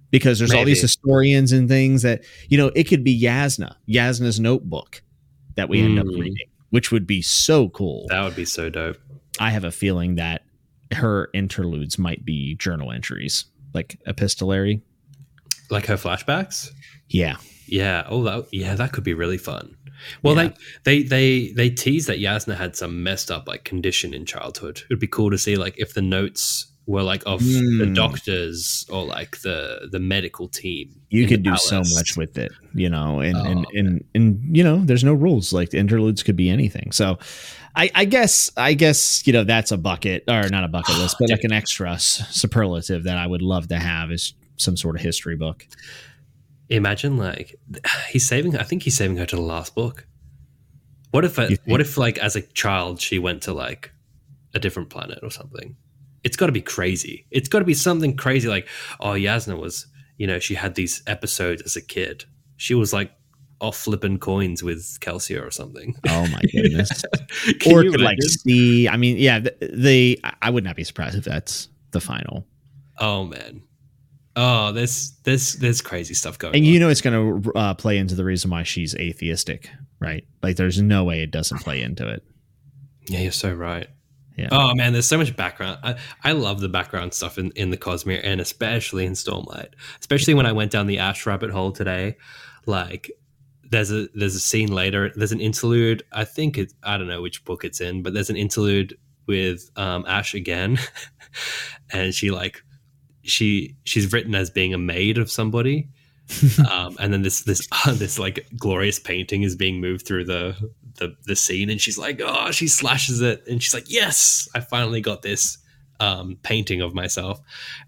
because there's Maybe. all these historians and things that you know it could be Jasnah, Jasnah's notebook that we mm. end up hmm. reading, which would be so cool. That would be so dope. I have a feeling that her interludes might be journal entries, like epistolary like her flashbacks. Yeah. Yeah. Oh, that, yeah. That could be really fun. Well, yeah. they they they they tease that Jasnah had some messed up like condition in childhood. It'd be cool to see like if the notes were like of mm. the hmm. doctors or like the the medical team. You could do so much with it, you know, and, oh, and, and and you know, there's no rules. Like the interludes could be anything. So I, I guess I guess you know that's a bucket or not a bucket list, but like an extra superlative that I would love to have is some sort of history book. Imagine like he's saving. I think he's saving her to the last book. What if? Uh, a, what if like as a child she went to like a different planet or something? It's got to be crazy. It's got to be something crazy like oh Jasnah was you know she had these episodes as a kid. She was like off flipping coins with Kelsier or something. Oh my goodness! or could like see. I mean, yeah, the, the I would not be surprised if that's the final. Oh man. Oh, there's there's there's crazy stuff going. And on. you know it's going to uh, play into the reason why she's atheistic, right? Like, there's no way it doesn't play into it. Yeah, you're so right. Yeah. Oh man, there's so much background. I, I love the background stuff in, in the Cosmere and especially in Stormlight. Especially when I went down the Ash rabbit hole today. Like there's a there's a scene later. There's an interlude. I think it. I don't know which book it's in, but there's an interlude with um, Ash again, and she like she she's written as being a maid of somebody, um, and then this this uh, this like glorious painting is being moved through the the the scene, and she's like, oh, she slashes it, and she's like, yes, I finally got this um, painting of myself.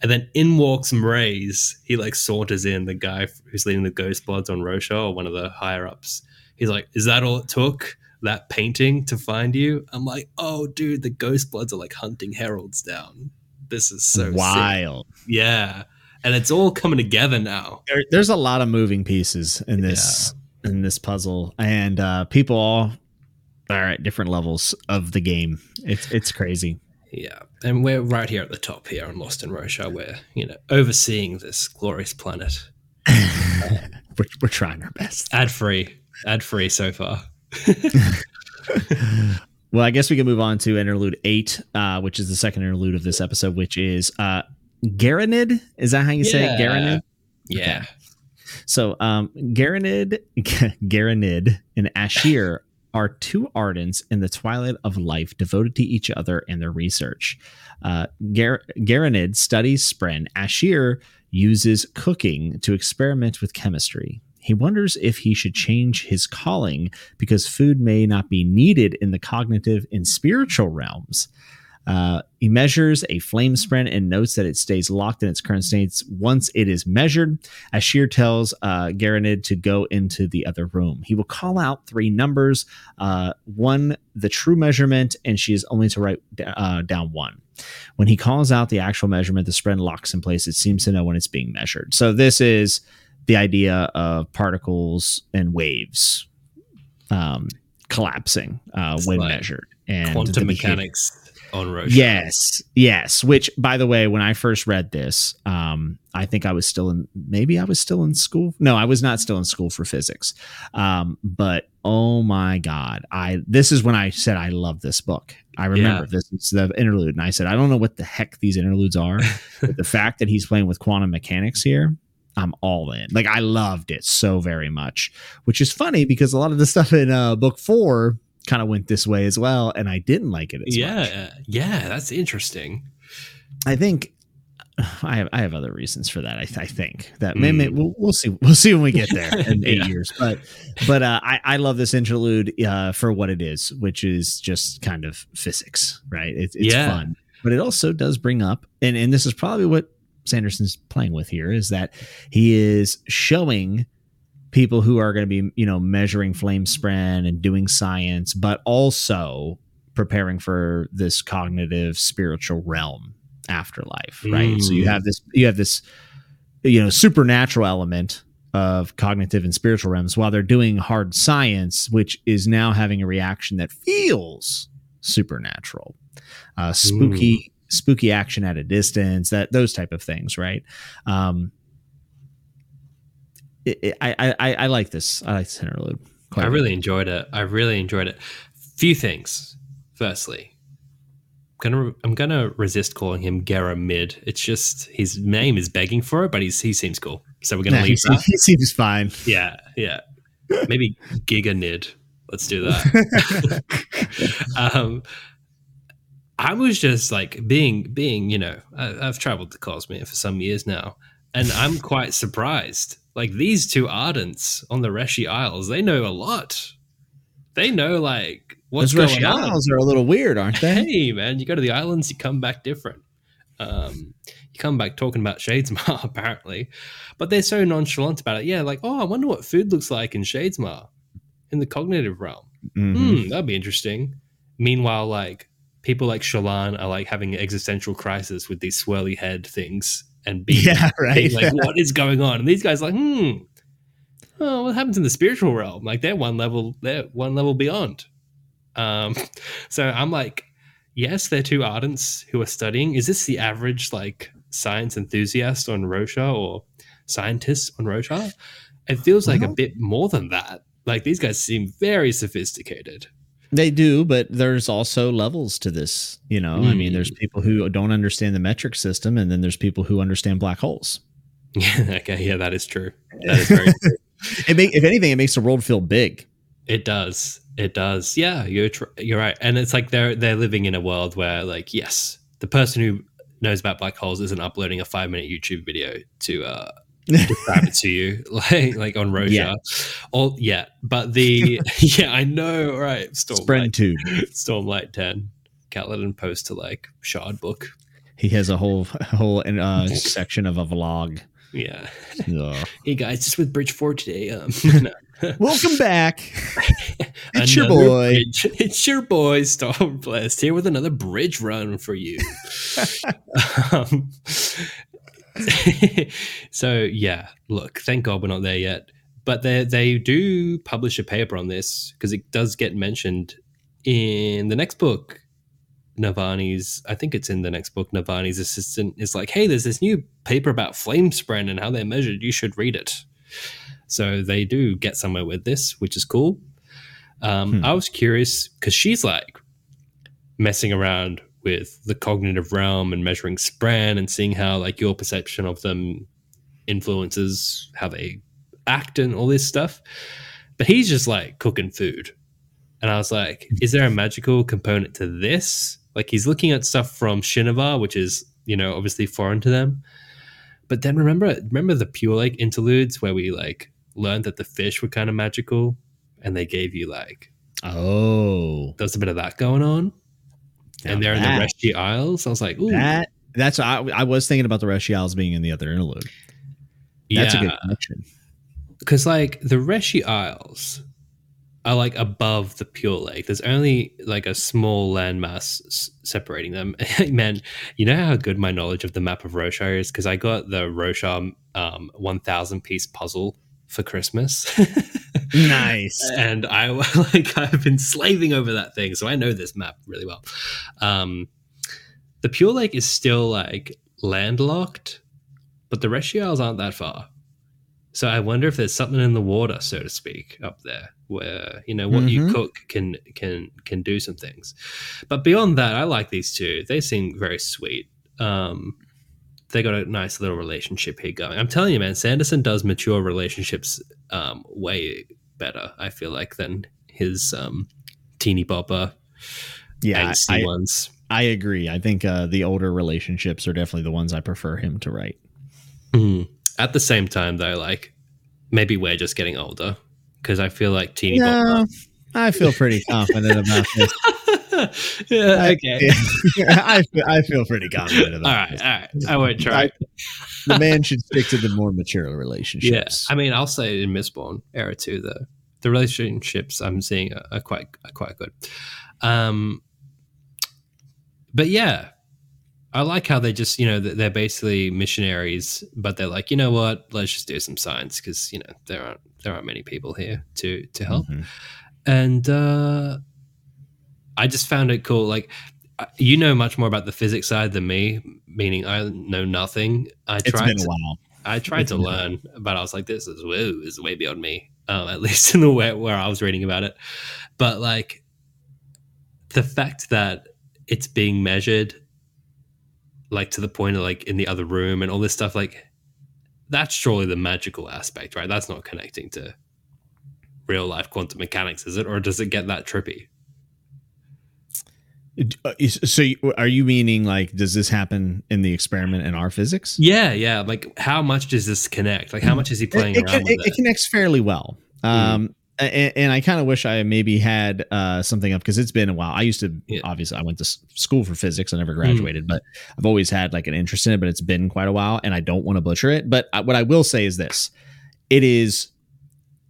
And then in walks Mraize. He like saunters in, the guy who's leading the Ghost Bloods on Roshar, or one of the higher ups. He's like, is that all it took? That painting to find you? I'm like, oh, dude, the Ghost Bloods are like hunting heralds down. This is so wild. Sick. Yeah. And it's all coming together now. There, there's a lot of moving pieces in this yeah. in this puzzle, and uh, people all are at different levels of the game. It's it's crazy. Yeah, and we're right here at the top here on Lost in Roshar. We're you know overseeing this glorious planet. we're, we're trying our best. Ad free, ad free so far. well, I guess we can move on to interlude eight, uh, which is the second interlude of this episode, which is uh, Geranid. Is that how you yeah. say it? Geranid? Yeah. Okay. So, um, Geranid, Geranid, and Ashir are two ardents in the twilight of life devoted to each other and their research. Uh, Gar- Geranid studies Spren. Ashir uses cooking to experiment with chemistry. He wonders if he should change his calling because food may not be needed in the cognitive and spiritual realms. Uh, he measures a flame spren and notes that it stays locked in its current states once it is measured. Ashir tells uh, Geranid to go into the other room. He will call out three numbers uh, one, the true measurement, and she is only to write uh, down one. When he calls out the actual measurement, the spren locks in place. It seems to know when it's being measured. So, this is the idea of particles and waves um, collapsing uh, when like measured. And quantum mechanics on. Yes, yes. Which, by the way, when I first read this, um, I think I was still in. Maybe I was still in school. No, I was not still in school for physics. Um, but oh my god, I this is when I said I love this book. I remember yeah. this is the interlude, and I said I don't know what the heck these interludes are, but the fact that he's playing with quantum mechanics here. I'm all in. Like I loved it so very much, which is funny because a lot of the stuff in uh, book four kind of went this way as well, and I didn't like it as yeah, much. Yeah, yeah, that's interesting. I think I have I have other reasons for that. I, I think that mm. maybe we'll, we'll, see we'll see when we get there in eight yeah. years. But but uh, I I love this interlude uh, for what it is, which is just kind of physics, right? It, it's yeah. fun, but it also does bring up, and and this is probably what Sanderson's playing with here is that he is showing people who are going to be, you know, measuring flame spren and doing science, but also preparing for this cognitive spiritual realm afterlife, right? Mm. So you have this you have this you know supernatural element of cognitive and spiritual realms while they're doing hard science, which is now having a reaction that feels supernatural, uh, spooky, mm. Spooky action at a distance, that those type of things, right? Um, it, it, I, I I like this. I like this interlude. I really enjoyed it. I really enjoyed it. Few things. Firstly, I'm gonna I'm gonna resist calling him Gera Mid. It's just his name is begging for it, but he's he seems cool. So we're gonna leave he, that. He seems fine. Yeah, yeah. Maybe Giga Nid. Let's do that. um, I was just like being being you know I, have traveled to Cosmere for some years now, and I'm quite surprised like these two ardents on the Reshi Isles, they know a lot. They know like what's Those going Reshi on. Isles are a little weird, aren't they? Hey man, you go to the islands, you come back different. Um, you come back talking about Shadesmar apparently, but they're so nonchalant about it. Yeah, like oh, I wonder what food looks like in Shadesmar, in the cognitive realm. Mm-hmm. Hmm, that'd be interesting. Meanwhile, like people like Shallan are like having an existential crisis with these swirly head things and be yeah, right. Being like, what is going on? And these guys like, hmm, oh, what happens in the spiritual realm? Like they're one level, they're one level beyond. Um, so I'm like, yes, they're two ardents who are studying. Is this the average like science enthusiast on Roshar or scientists on Roshar? It feels like a bit more than that. Like these guys seem very sophisticated. They do, but there's also levels to this. You know, mm. I mean, there's hmm. people who don't understand the metric system, and then there's people who understand black holes. Yeah, okay, yeah, that is true. That is very true. it make, if anything, it makes the world feel big. It does. It does. Yeah, you're tr- you're right. And it's like they're they're living in a world where, like, yes, the person who knows about black holes isn't uploading a five minute YouTube video to uh, describe it to you, like like on Roshar. Yeah. All yeah, but the yeah, I know, right? Stormlight two, Stormlight ten, Kaladin post to like Shard book. He has a whole whole uh, section of a vlog. Yeah. hey guys, just with Bridge Four today. Um. Welcome back. it's your boy. Bridge. It's your boy Stormblessed here with another bridge run for you. um, so yeah, look, thank God we're not there yet. But they they do publish a paper on this because it does get mentioned in the next book. Navani's, I think it's in the next book. Navani's assistant is like, "Hey, there's this new paper about flame spren and how they're measured. You should read it." So they do get somewhere with this, which is cool. Um, hmm. I was curious because she's like messing around with the cognitive realm and measuring spren and seeing how like your perception of them influences how they act and all this stuff. But he's just like cooking food. And I was like, is there a magical component to this? Like he's looking at stuff from Shinovar, which is, you know, obviously foreign to them. But then remember remember the Pure Lake interludes where we like learned that the fish were kind of magical and they gave you like Oh. There's a bit of that going on and they're that, in the Reshi Isles. I was like, Ooh. that that's I, I was thinking about the Reshi Isles being in the other interlude. That's yeah. a good connection. Because like the Reshi Isles are like above the Pure Lake. There's only like a small landmass s- separating them. Man, you know how good my knowledge of the map of Roshar is because I got the Roshar um, 1,000 piece puzzle for Christmas. nice. And I like I've been slaving over that thing, so I know this map really well. Um, the Pure Lake is still like landlocked, but the Reshi Isles aren't that far. So I wonder if there's something in the water, so to speak, up there where you know what mm-hmm. you cook can can can do some things. But beyond that, I like these two. They seem very sweet. Um, they got a nice little relationship here going. I'm telling you, man, Sanderson does mature relationships um, way better. I feel like than his um, teeny bopper, yeah, I, ones. I agree. I think uh, the older relationships are definitely the ones I prefer him to write. Mm. At the same time, though, like maybe we're just getting older because I feel like teeny no, bopper. I feel pretty confident about this. yeah, okay. I, feel, I feel pretty confident about All right, this. all right. I wouldn't try. I, the man should stick to the more mature relationships. Yeah, I mean, I'll say in Mistborn era too, the the relationships I'm seeing are, are quite are quite good. Um, but yeah, I like how they just, you know, they're basically missionaries, but they're like, you know what, let's just do some science because you know there aren't there aren't many people here to to help, mm-hmm. and uh, I just found it cool. Like, uh, you know much more about the physics side than me, meaning I know nothing. I it's tried been a while. I tried it's to learn, but I was like, this is woo, is way beyond me. Um, at least in the way where I was reading about it. But like the fact that it's being measured, like to the point of like in the other room and all this stuff, like that's surely the magical aspect, right? That's not connecting to real life quantum mechanics, is it? Or does it get that trippy? Uh, so, are you meaning like, does this happen in the experiment in our physics? Yeah, yeah. Like, how much does this connect? Like, how much is he playing it, around it, with it? It connects fairly well. Mm. Um, and, and, I kind of wish I maybe had uh, something up because it's been a while. I used to yeah. obviously I went to school for physics. I never graduated, mm. but I've always had like an interest in it. But it's been quite a while, and I don't want to butcher it. But I, what I will say is this: it is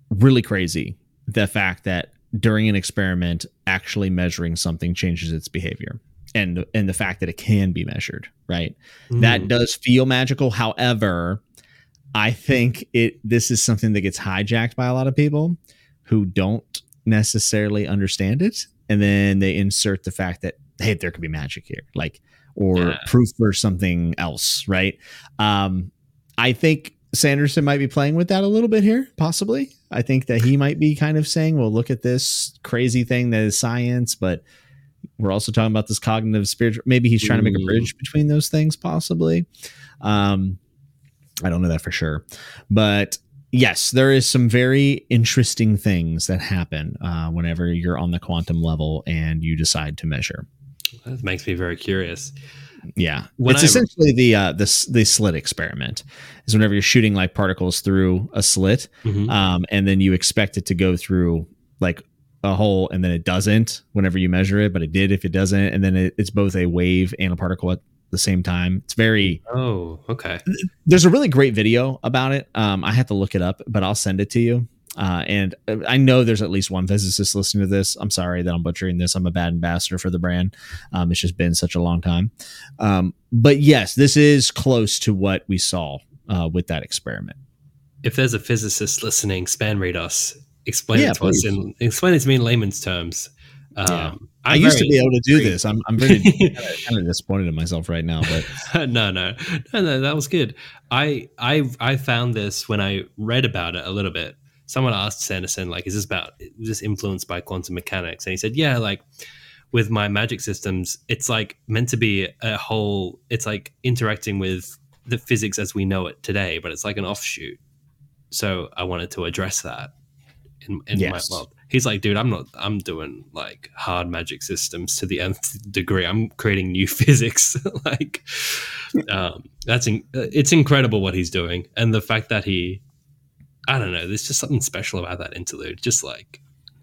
really crazy the fact that during an experiment actually measuring something changes its behavior and and the fact that it can be measured right mm. that does feel magical however I think it this is something that gets hijacked by a lot of people who don't necessarily understand it, and then they insert the fact that hey, there could be magic here, like or yeah. proof for something else, right? Um, I think Sanderson might be playing with that a little bit here, possibly. I think that he might be kind of saying, well, look at this crazy thing that is science, but we're also talking about this cognitive spiritual. Maybe he's trying to make a bridge between those things, possibly. Um, I don't know that for sure. But yes, there is some very interesting things that happen uh, whenever you're on the quantum level and you decide to measure. That makes me very curious. Yeah, when it's I, essentially the uh, the the slit experiment. Is whenever you're shooting like particles through a slit, mm-hmm. um, and then you expect it to go through like a hole, and then it doesn't. Whenever you measure it, but it did if it doesn't, and then it, it's both a wave and a particle at the same time. It's very. Oh, okay. There's a really great video about it. Um, I have to look it up, but I'll send it to you. Uh, and uh, I know there's at least one physicist listening to this. I'm sorry that I'm butchering this. I'm a bad ambassador for the brand. Um, it's just been such a long time. Um, but yes, this is close to what we saw uh, with that experiment. If there's a physicist listening, spanreed us. Explain yeah, it to please. us in explain it to me in layman's terms. Um, yeah. I used to be able to do this. I'm, I'm very kind of disappointed in myself right now, but no, no, no, no, that was good. I, I, I found this when I read about it a little bit someone asked Sanderson, like, is this about is this influenced by quantum mechanics? And he said, yeah, like with my magic systems, it's like meant to be a whole. It's like interacting with the physics as we know it today, but it's like an offshoot. So I wanted to address that in, in yes. my world. He's like, dude, I'm not. I'm doing like hard magic systems to the nth degree. I'm creating new physics. like, um, that's in, it's incredible what he's doing, and the fact that he I don't know. There's just something special about that interlude. Just like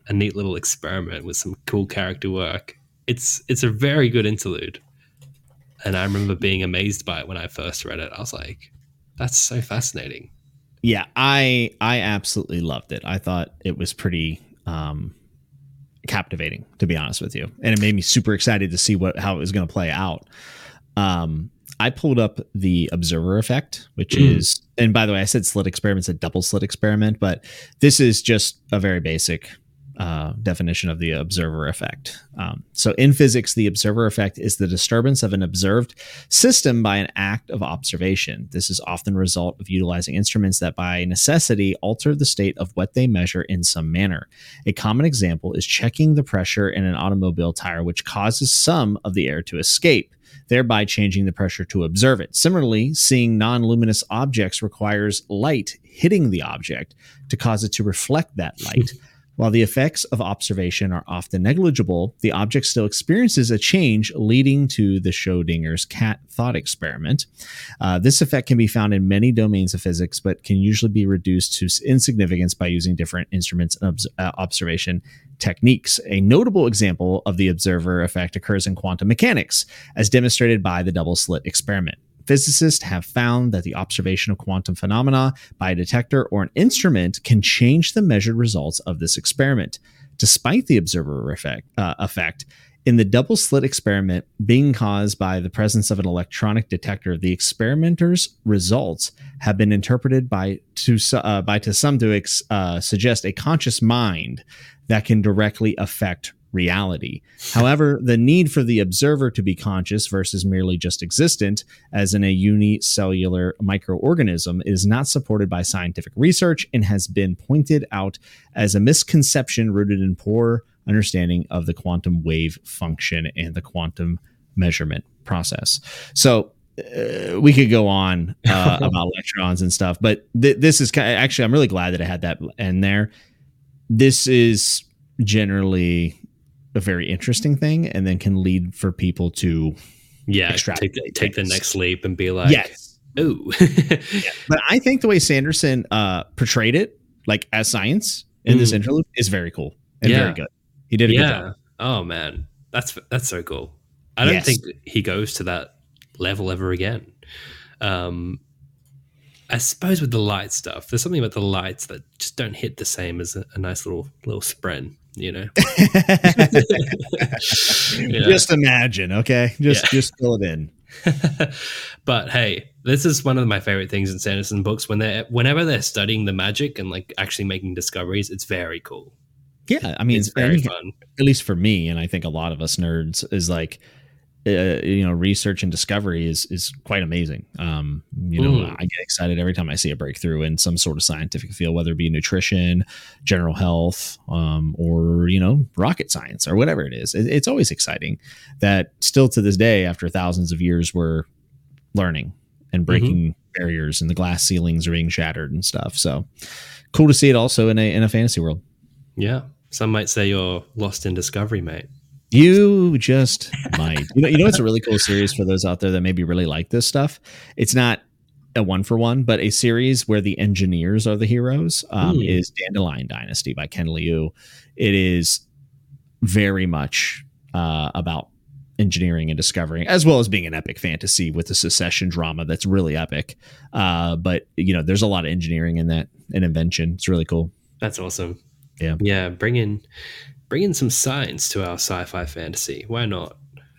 a neat little experiment with some cool character work. It's it's a very good interlude, and I remember being amazed by it when I first read it. I was like, "That's so fascinating." Yeah, I I absolutely loved it. I thought it was pretty um, captivating, to be honest with you, and it made me super excited to see what how it was going to play out. Um, I pulled up the observer effect, which mm. is, and by the way, I said slit experiments, a double slit experiment, but this is just a very basic uh, definition of the observer effect. Um, so, in physics, the observer effect is the disturbance of an observed system by an act of observation. This is often a result of utilizing instruments that, by necessity, alter the state of what they measure in some manner. A common example is checking the pressure in an automobile tire, which causes some of the air to escape thereby changing the pressure to observe it. Similarly, seeing non luminous objects requires light hitting the object to cause it to reflect that light. While the effects of observation are often negligible, the object still experiences a change, leading to the Schrodinger's cat thought experiment. Uh, this effect can be found in many domains of physics, but can usually be reduced to insignificance by using different instruments and uh, observation techniques. A notable example of the observer effect occurs in quantum mechanics, as demonstrated by the double slit experiment. Physicists have found that the observation of quantum phenomena by a detector or an instrument can change the measured results of this experiment. Despite the observer effect, uh, effect in the double slit experiment being caused by the presence of an electronic detector, the experimenter's results have been interpreted by to uh, by to some to ex, uh, suggest a conscious mind that can directly affect reality. However, the need for the observer to be conscious versus merely just existent, as in a unicellular microorganism, is not supported by scientific research and has been pointed out as a misconception rooted in poor understanding of the quantum wave function and the quantum measurement process. So, uh, we could go on uh, about electrons and stuff, but th- this is kind of, actually I'm really glad that I had that in there. This is generally a very interesting thing and then can lead for people to yeah take, take the next leap and be like yes ooh yeah. but i think the way sanderson uh portrayed it like as science in mm. this interlude is very cool and yeah. very good he did a yeah. good job oh man that's that's so cool i don't yes. think he goes to that level ever again um I suppose with the light stuff, there's something about the lights that just don't hit the same as a, a nice little little spread you know. yeah. Just imagine, okay? Just yeah. just fill it in. but hey, This is one of my favorite things in Sanderson books when they whenever they're studying the magic and like actually making discoveries, it's very cool. Yeah, I mean, it's very fun. At least for me, and I think a lot of us nerds is like, uh, you know, research and discovery is is quite amazing. Um, you know, mm. I get excited every time I see a breakthrough in some sort of scientific field, whether it be nutrition, general health, um, or you know, rocket science or whatever it is. It, it's always exciting that still to this day, after thousands of years, we're learning and mm-hmm. breaking mm-hmm. barriers, and the glass ceilings are being shattered and stuff. So cool to see it also in a in a fantasy world. Yeah, some might say you're lost in discovery, mate. You just might. You know, you know, it's a really cool series for those out there that maybe really like this stuff. It's not a one for one, but a series where the engineers are the heroes um, mm. is Dandelion Dynasty by Ken Liu. It is very much uh, about engineering and discovering, as well as being an epic fantasy with a secession drama that's really epic. Uh, but you know, there's a lot of engineering in that and invention. It's really cool. That's awesome. Yeah, yeah. Bring in bring in some science to our sci-fi fantasy. Why not?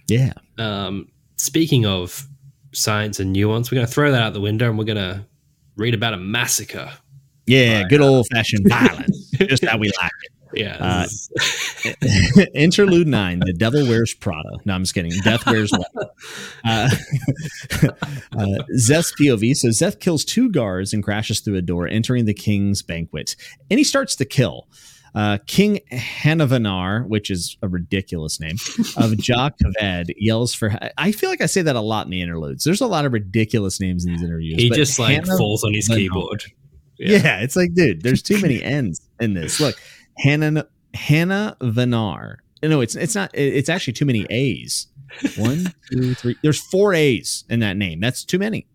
Yeah. Um, speaking of science and nuance, we're going to throw that out the window and we're going to read about a massacre. Yeah, good old fashioned violence, just how we like it. Yeah. Uh, interlude nine: The Devil Wears Prada. No, I'm just kidding. Death wears what? Uh, uh, POV. So Szeth kills two guards and crashes through a door, entering the king's banquet, and he starts to kill. Uh, King Hanavanar, which is a ridiculous name, of Jah Keved, yells for. I feel like I say that a lot in the interludes. There's a lot of ridiculous names in these interviews. He just like Hannah falls on his keyboard. Yeah. yeah. it's like, dude, there's too many N's in this. Look, Hannah Hannah Vanar. No, it's it's not. It's actually too many A's. One, two, three. There's four A's in that name. That's too many.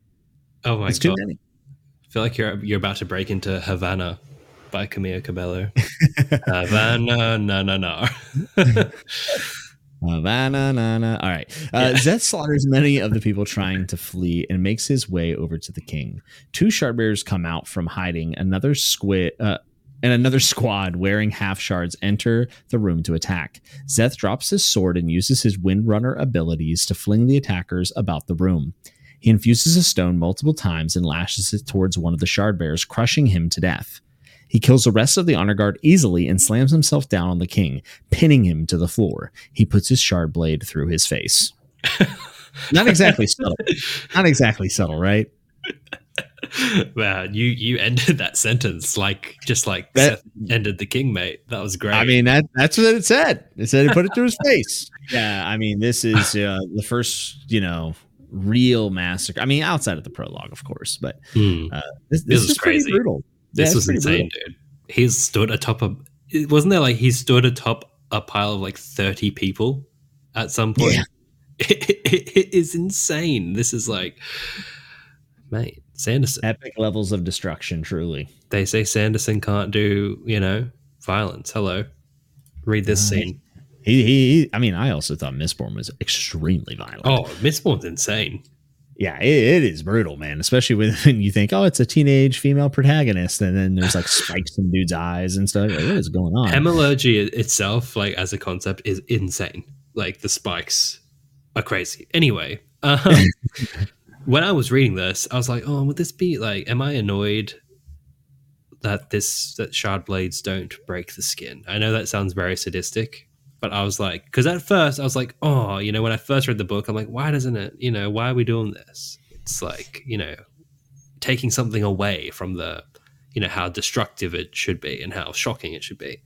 Oh my it's god! Too many. I feel like you're you're about to break into Havana by Camila Cabello. Havana, na na na. Havana, na na. All right. Uh, yeah. Szeth slaughters many of the people trying to flee and makes his way over to the king. Two shardbearers come out from hiding. Another squid. Uh, and another squad wearing half shards enter the room to attack. Szeth drops his sword and uses his Windrunner abilities to fling the attackers about the room. He infuses a stone multiple times and lashes it towards one of the shard bearers, crushing him to death. He kills the rest of the honor guard easily and slams himself down on the king, pinning him to the floor. He puts his shard blade through his face. Not exactly subtle. Not exactly subtle, right? Wow, you you ended that sentence like just like that, ended the king, mate. That was great. I mean that that's what it said. It said he put it through his face. Yeah, I mean this is uh, the first you know real massacre. I mean outside of the prologue, of course, but hmm. uh, this, this, this is crazy. brutal. This yeah, was insane, brutal. dude. He's stood atop of wasn't there like he stood atop a pile of like 30 people at some point. Yeah. It, it, it is insane. This is like mate, Sanderson. Epic levels of destruction, truly. They say Sanderson can't do, you know, violence. Hello. Read this uh, scene. He, he, I mean, I also thought Mistborn was extremely violent. Oh, Mistborn's insane yeah, it, it is brutal, man. Especially when you think, oh, it's a teenage female protagonist, and then there's like spikes in dude's eyes and stuff. Like, what is going on? Hemalurgy itself, like as a concept, is insane. Like the spikes are crazy. Anyway, um, when I was reading this, I was like, oh, would this be like? Am I annoyed that this that shard blades don't break the skin? I know that sounds very sadistic, but I was like, because at first I was like, oh, you know, when I first read the book, I'm like, why doesn't it, you know, why are we doing this? It's like, you know, taking something away from the, you know, how destructive it should be and how shocking it should be.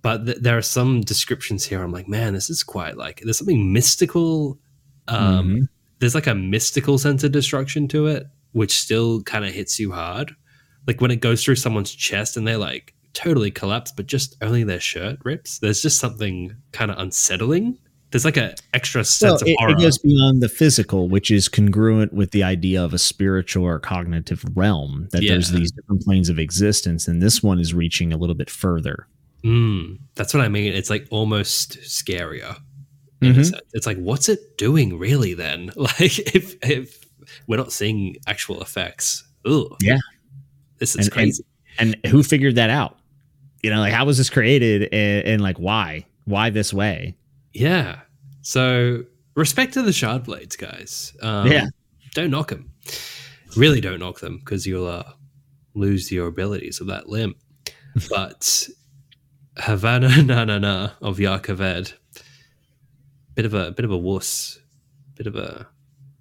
But th- there are some descriptions here. I'm like, man, this is quite like there's something mystical. Um, mm-hmm. There's like a mystical sense of destruction to it, which still kind of hits you hard. Like when it goes through someone's chest and they're like totally collapse, but just only their shirt rips. There's just something kind of unsettling. There's like an extra sense well, of horror. It goes beyond the physical, which is congruent with the idea of a spiritual or cognitive realm. That yeah. there's these different planes of existence, and this one is reaching a little bit further. Mm, that's what I mean. It's like almost scarier. Mm-hmm. It's like, what's it doing really? Then, like, if if we're not seeing actual effects, ugh, yeah, this is and, crazy. And, and who figured that out? You know like how was this created and, and like why why this way yeah so respect to the shard blades guys um, yeah don't knock them Really, don't knock them because you'll uh, lose your abilities of that limb. but Havana na na na of Jah bit of a bit of a wuss, bit of a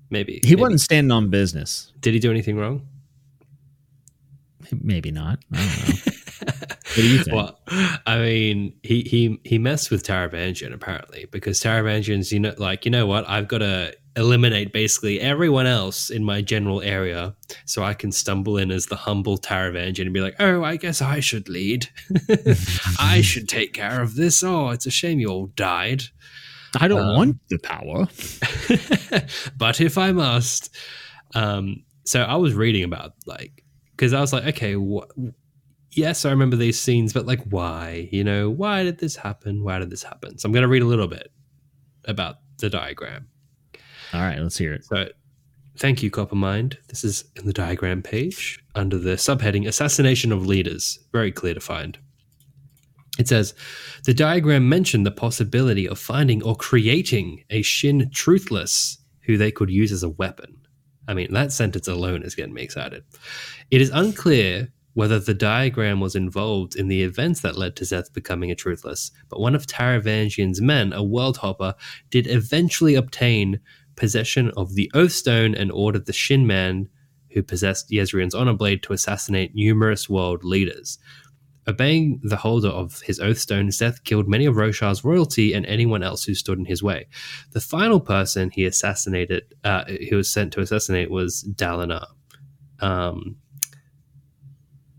maybe. He maybe. wasn't standing on business. Did he do anything wrong? Maybe not. I don't know. do you think? Well, I mean, he he he messed with Taravangian apparently because Taravangian's you know like you know what I've got to eliminate basically everyone else in my general area so I can stumble in as the humble Taravangian and be like, oh, I guess I should lead. I should take care of this. Oh, it's a shame you all died. I don't um, want the power. but if I must. Um, so I was reading about like, because I was like, okay, what? Yes, I remember these scenes, but like, why? You know, why did this happen? Why did this happen? So I'm going to read a little bit about the diagram. All right, let's hear it. So, thank you, Coppermind. This is in the diagram page under the subheading Assassination of Leaders. Very clear to find. It says the diagram mentioned the possibility of finding or creating a Shin truthless who they could use as a weapon. I mean, that sentence alone is getting me excited. It is unclear whether the diagram was involved in the events that led to Szeth becoming a truthless, but one of Taravangian's men, a world hopper, did eventually obtain possession of the Oathstone and ordered the Shin Man who possessed Jezrien's honor blade to assassinate numerous world leaders. Obeying the holder of his Oathstone, Szeth killed many of Roshar's royalty and anyone else who stood in his way. The final person he assassinated, uh, he was sent to assassinate, was Dalinar. Um,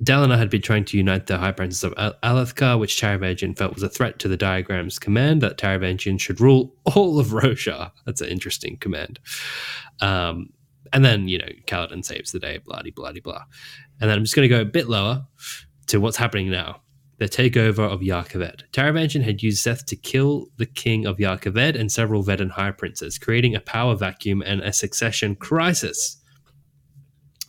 Dalinar had been trying to unite the High Princes of Al- Alethkar, which Taravangian felt was a threat to the diagram's command that Taravangian should rule all of Roshar. That's an interesting command. Um, and then, you know, Kaladin saves the day, blah, blah, blah. And then I'm just going to go a bit lower to what's happening now the takeover of Jah Keved. Taravangian had used Szeth to kill the king of Jah Keved and several Veden high princes, creating a power vacuum and a succession crisis.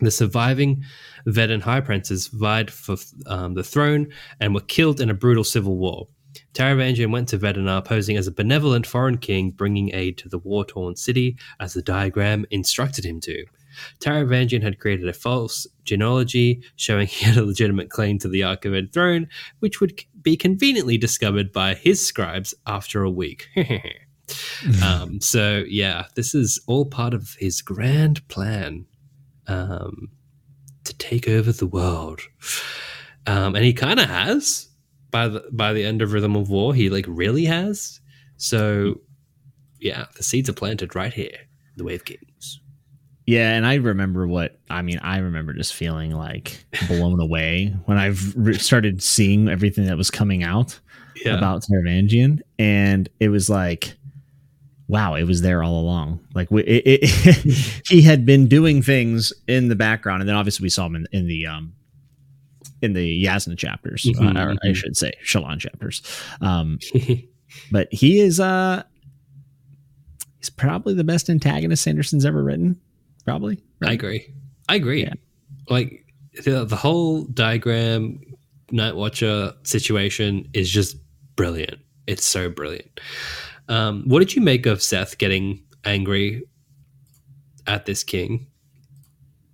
The surviving Veden high princes vied for um, the throne and were killed in a brutal civil war. Taravangian went to Vedenar posing as a benevolent foreign king, bringing aid to the war torn city as the diagram instructed him to. Taravangian had created a false genealogy showing he had a legitimate claim to the Archived throne, which would be conveniently discovered by his scribes after a week. um, so, yeah, this is all part of his grand plan um, to take over the world. Um, and he kind of has by the by the end of Rhythm of War. He like really has. So, yeah, the seeds are planted right here, the Way of Kings. Yeah, and I remember what I mean. I remember just feeling like blown away when I've re- started seeing everything that was coming out yeah. about Taravangian, and it was like, wow, it was there all along. Like it, it, he had been doing things in the background, and then obviously we saw him in, in the um in the Jasnah chapters, mm-hmm, uh, or mm-hmm. I should say Shallan chapters. Um, but he is uh he's probably the best antagonist Sanderson's ever written probably. Right? I agree. I agree. Yeah. Like the, the whole diagram Nightwatcher situation is just brilliant. It's so brilliant. Um, what did you make of Szeth getting angry at this king?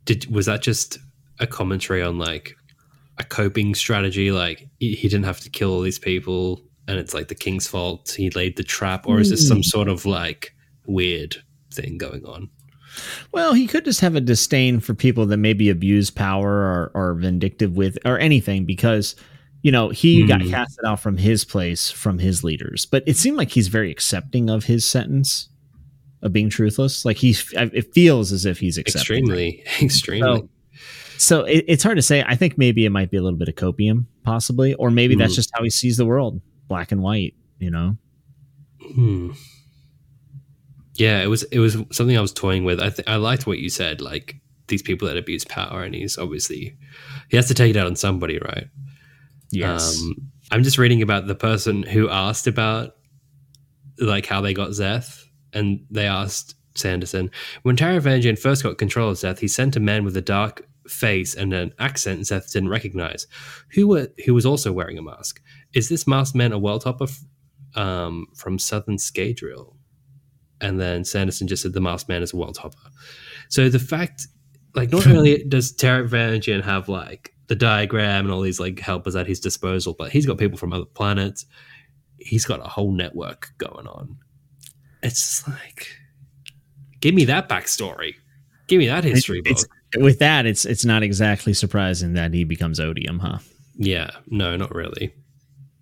Did was that just a commentary on like a coping strategy? Like he, didn't have to kill all these people, and it's like the king's fault. He laid the trap, or is this some hmm. sort of like weird thing going on? Well, he could just have a disdain for people that maybe abuse power or are vindictive with or anything because you know he mm. got hmm. casted out from his place from his leaders. But it seemed like he's very accepting of his sentence of being truthless. Like he's it feels as if he's accepting. Extremely, extremely. So, so it, it's hard to say. I think maybe it might be a little bit of copium, possibly, or maybe mm. that's hmm. just how he sees the world, black and white. You know. Hmm. Yeah, it was it was something I was toying with. I th- I liked what you said, like these people that abuse power, and he's obviously he has to take it out on somebody, right? Yes. Um, I'm just reading about the person who asked about like how they got Szeth, and they asked Sanderson when Taravangian first got control of Szeth, he sent a man with a dark face and an accent Szeth didn't recognize, who were who was also wearing a mask. Is this masked man a world hopper f- um, from Southern Scadrial? and then Sanderson just said the masked man is a world hopper. So the fact like not only does Taravangian have like the diagram and all these like helpers at his disposal, but he's got people from other planets. He's got a whole network going on. It's just like, give me that backstory. Give me that history it's, book. With that, it's it's not exactly surprising that he becomes odium, huh? Yeah, no, not really.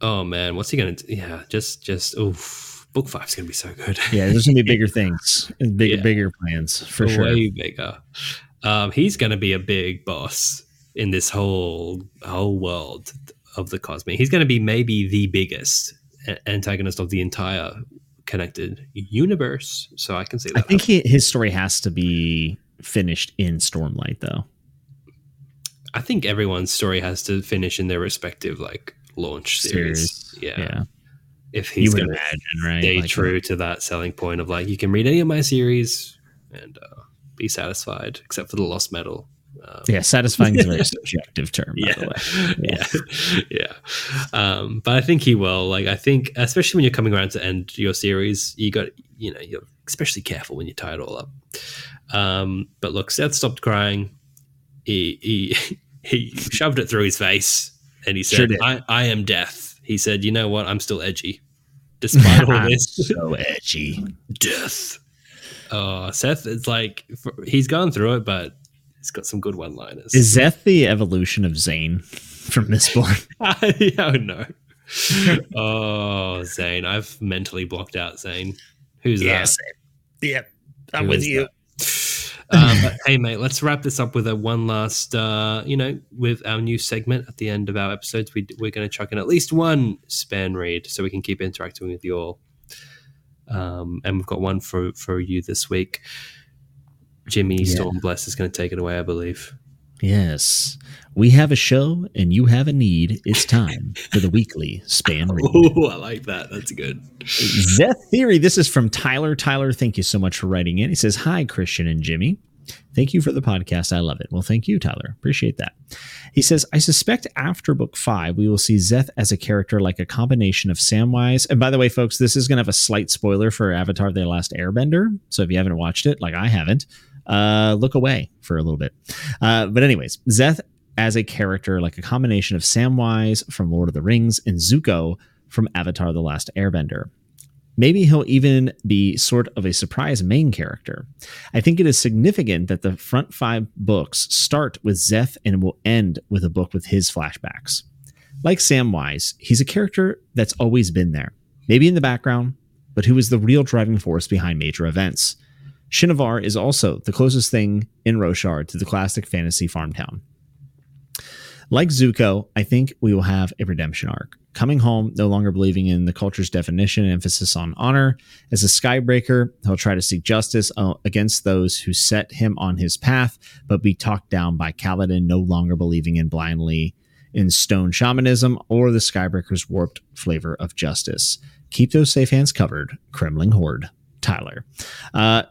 Oh man, what's he gonna? do? Yeah, just just oof. Book five's gonna be so good. Yeah, there's gonna be bigger things, bigger yeah. bigger plans for Way sure. Way bigger. Um, he's gonna be a big boss in this whole whole world of the cosmere. He's gonna be maybe the biggest antagonist of the entire connected universe. So I can say that. I think he, his story has to be finished in Stormlight, though. I think everyone's story has to finish in their respective like launch series. series. Yeah. yeah. If he's going to right? stay like true that. to that selling point of like, you can read any of my series and uh, be satisfied, except for the Lost Metal. Um, yeah, satisfying is a very subjective term. yeah, yeah, yeah. yeah. Um, but I think he will. Like, I think, especially when you're coming around to end your series, you got, you know, you're especially careful when you tie it all up. Um, but look, Szeth stopped crying. He he he shoved it through his face, and he said, sure I, "I am death." He said, "You know what? I'm still edgy, despite all this." so edgy, death. Oh, Szeth it's like he's gone through it, but he's got some good one-liners. Is Szeth the evolution of Zane from Mistborn? oh no. oh, Zane. I've mentally blocked out Zane. Who's yeah, that? Same. Yep. I'm Who with you. Um, hey, mate, let's wrap this up with a one last, uh, you know, with our new segment at the end of our episodes. We, we're going to chuck in at least one spanreed so we can keep interacting with you all. Um, and we've got one for, for you this week. Jimmy yeah. Stormbless is going to take it away, I believe. Yes. We have a show and you have a need. It's time for the weekly span read. Oh, I like that. That's good. Szeth Theory. This is from Tyler. Tyler, thank you so much for writing in. He says, Hi, Christian and Jimmy. Thank you for the podcast. I love it. Well, thank you, Tyler. Appreciate that. He says, I suspect after book five, we will see Szeth as a character like a combination of Samwise. And by the way, folks, this is going to have a slight spoiler for Avatar The Last Airbender. So if you haven't watched it, like I haven't, uh, look away for a little bit. Uh, but, anyways, Szeth as a character like a combination of Samwise from Lord of the Rings and Zuko from Avatar The Last Airbender. Maybe he'll even be sort of a surprise main character. I think it is significant that the front five books start with Szeth and will end with a book with his flashbacks. Like Samwise, he's a character that's always been there, maybe in the background, but who is the real driving force behind major events. Shinovar is also the closest thing in Roshar to the classic fantasy farm town. Like Zuko, I think we will have a redemption arc. Coming home, no longer believing in the culture's definition and emphasis on honor. As a skybreaker, he'll try to seek justice uh, against those who set him on his path, but be talked down by Kaladin no longer believing in blindly in stone shamanism or the skybreaker's warped flavor of justice. Keep those safe hands covered, Kremling Horde. Tyler. Uh,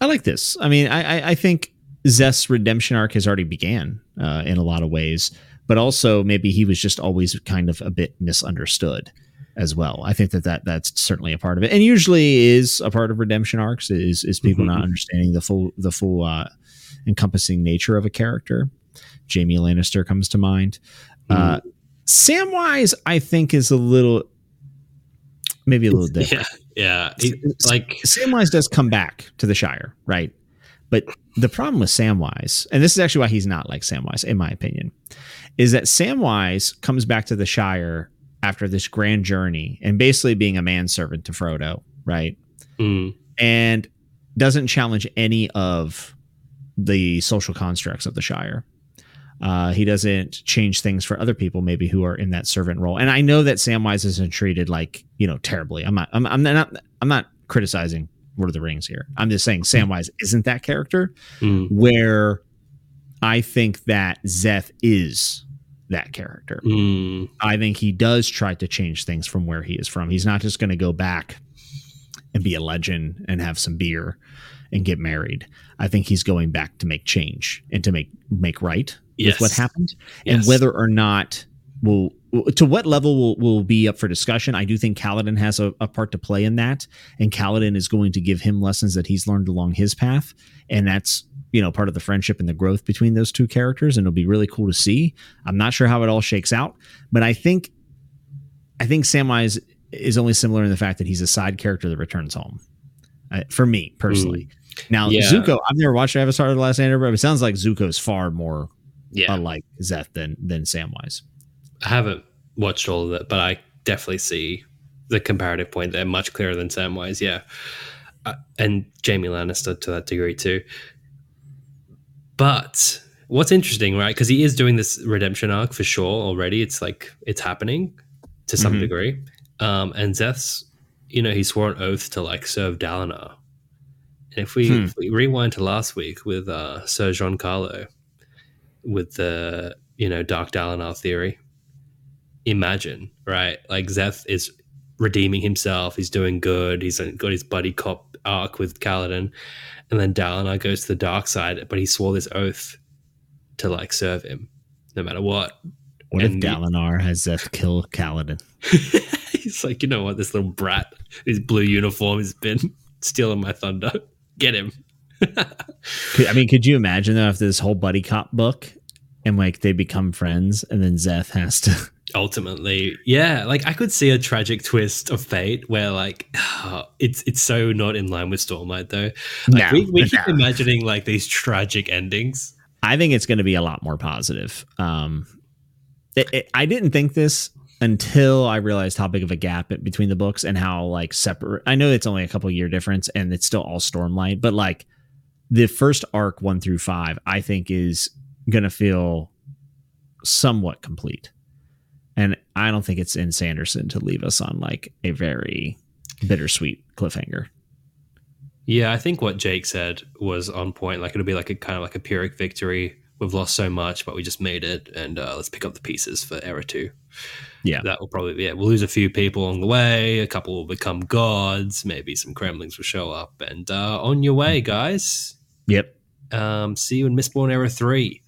I like this. I mean, I, I think Szeth's redemption arc has already began uh, in a lot of ways, but also maybe he was just always kind of a bit misunderstood as well. I think that, that that's certainly a part of it, and usually is a part of redemption arcs is is people mm-hmm. not understanding the full the full uh, encompassing nature of a character. Jaime Lannister comes to mind. Mm-hmm. Uh, Samwise, I think, is a little maybe a little different. Yeah, yeah. like Samwise does come back to the Shire, right? But the problem with Samwise, and this is actually why he's not like Samwise, in my opinion, is that Samwise comes back to the Shire after this grand journey and basically being a manservant to Frodo, right? Mm. And doesn't challenge any of the social constructs of the Shire. Uh, he doesn't change things for other people, maybe who are in that servant role. And I know that Samwise isn't treated like you know terribly. I'm not. I'm, I'm not. I'm not criticizing Lord of the Rings here. I'm just saying Samwise isn't that character. Mm. Where I think that Szeth is that character. Mm. I think he does try to change things from where he is from. He's not just going to go back and be a legend and have some beer and get married. I think he's going back to make change and to make make right yes. with what happened. Yes. And whether or not will to what level will, will be up for discussion. I do think Kaladin has a, a, part to play in that, and Kaladin is going to give him lessons that he's learned along his path, and that's you know part of the friendship and the growth between those two characters, and it'll be really cool to see. I'm not sure how it all shakes out, but I think I think Samwise is only similar in the fact that he's a side character that returns home. Uh, for me personally. Mm. Now yeah. Zuko, I've never watched Avatar: The Last Airbender, but it sounds like Zuko is far more yeah. unlike Szeth than than Samwise. I haven't watched all of it, but I definitely see the comparative point there much clearer than Samwise. Yeah, uh, and Jaime Lannister to that degree too. But what's interesting, right? Because he is doing this redemption arc for sure already. It's like it's happening to some mm-hmm. degree. Um, and Szeth's, you know, he swore an oath to like serve Dalinar. If we, hmm. if we rewind to last week with uh, Sir Giancarlo, with the you know Dark Dalinar theory, imagine right, like Szeth is redeeming himself. He's doing good. He's got his buddy cop arc with Kaladin, and then Dalinar goes to the dark side, but he swore this oath to like serve him no matter what. What and if Dalinar has Szeth kill Kaladin? He's like, you know what, this little brat, his blue uniform has been stealing my thunder. Get him. I mean, could you imagine though if this whole buddy cop book and like they become friends and then Szeth has to ultimately yeah like i could see a tragic twist of fate where like oh, it's it's so not in line with stormlight though like, no, we, we keep no. imagining like these tragic endings i think it's going to be a lot more positive um it, it, i didn't think this until I realized how big of a gap between the books and how like separate. I know it's only a couple year difference and it's still all Stormlight, but like the first arc one through five, I think is gonna feel somewhat complete. And I don't think it's in Sanderson to leave us on like a very bittersweet cliffhanger. Yeah, I think what Jake said was on point. Like it'll be like a kind of like a Pyrrhic victory. We've lost so much, but we just made it, and uh, let's pick up the pieces for Era Two yeah, that will probably be it. We'll lose a few people along the way. A couple will become gods. Maybe some Kremlings will show up. And uh, on your way, guys. Yep. Um, see you in Mistborn Era 3,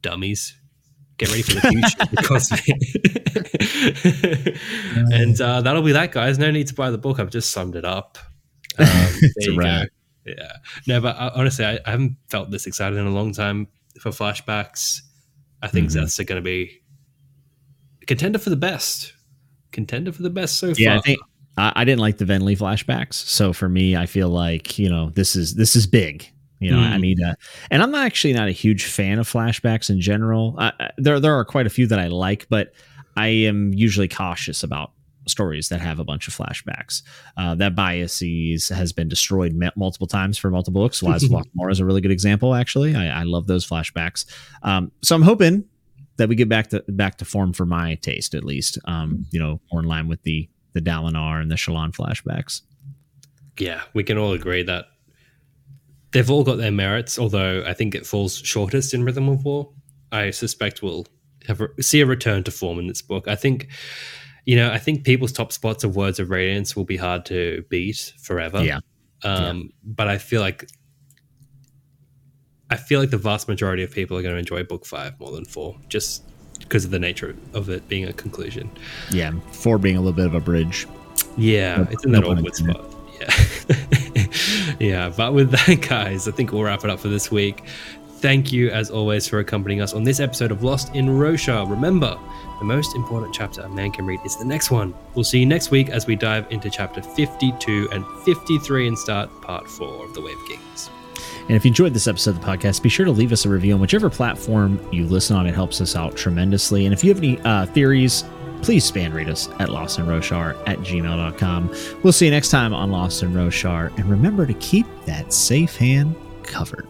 dummies. Get ready for the future. and uh, that'll be that, guys. No need to buy the book. I've just summed it up. Um, it's a wrap. Yeah. No, but uh, honestly, I, I, haven't felt this excited in a long time for flashbacks. I think mm-hmm. Are going to be contender for the best. Contender for the best so yeah, far. I think I, I, didn't like the Venli flashbacks, so for me, I feel like you know this is this is big. You know, mm. I need a, and I'm not actually not a huge fan of flashbacks in general. Uh, there there are quite a few that I like, but I am usually cautious about stories that have a bunch of flashbacks. Uh, that biases has been destroyed multiple times for multiple books. Lies of Locke is a really good example, actually. I, I love those flashbacks. Um, so I'm hoping that we get back to back to form for my taste at least. Um, you know, more in line with the the Dalinar and the Shallan flashbacks. Yeah, we can all agree that they've all got their merits. Although I think it falls shortest in Rhythm of War. I suspect we'll have a, see a return to form in this book. I think. You know, I think people's top spots of Words of Radiance will be hard to beat forever. Yeah. Um, yeah. But I feel like I feel like the vast majority of people are going to enjoy book five more than four, just because of the nature of it being a conclusion. Yeah, four being a little bit of a bridge. Yeah, no, it's in that no awkward spot. Yeah. yeah, but with that, guys, I think we'll wrap it up for this week. Thank you, as always, for accompanying us on this episode of Lost in Roshar. Remember, the most important chapter a man can read is the next one. We'll see you next week as we dive into chapter 52 and 53 and start part four of The Way of Kings. And if you enjoyed this episode of the podcast, be sure to leave us a review on whichever platform you listen on. It helps us out tremendously. And if you have any uh, theories, please spanreed us at lostandroshar at gmail.com. We'll see you next time on Lost in Roshar. And remember to keep that safe hand covered.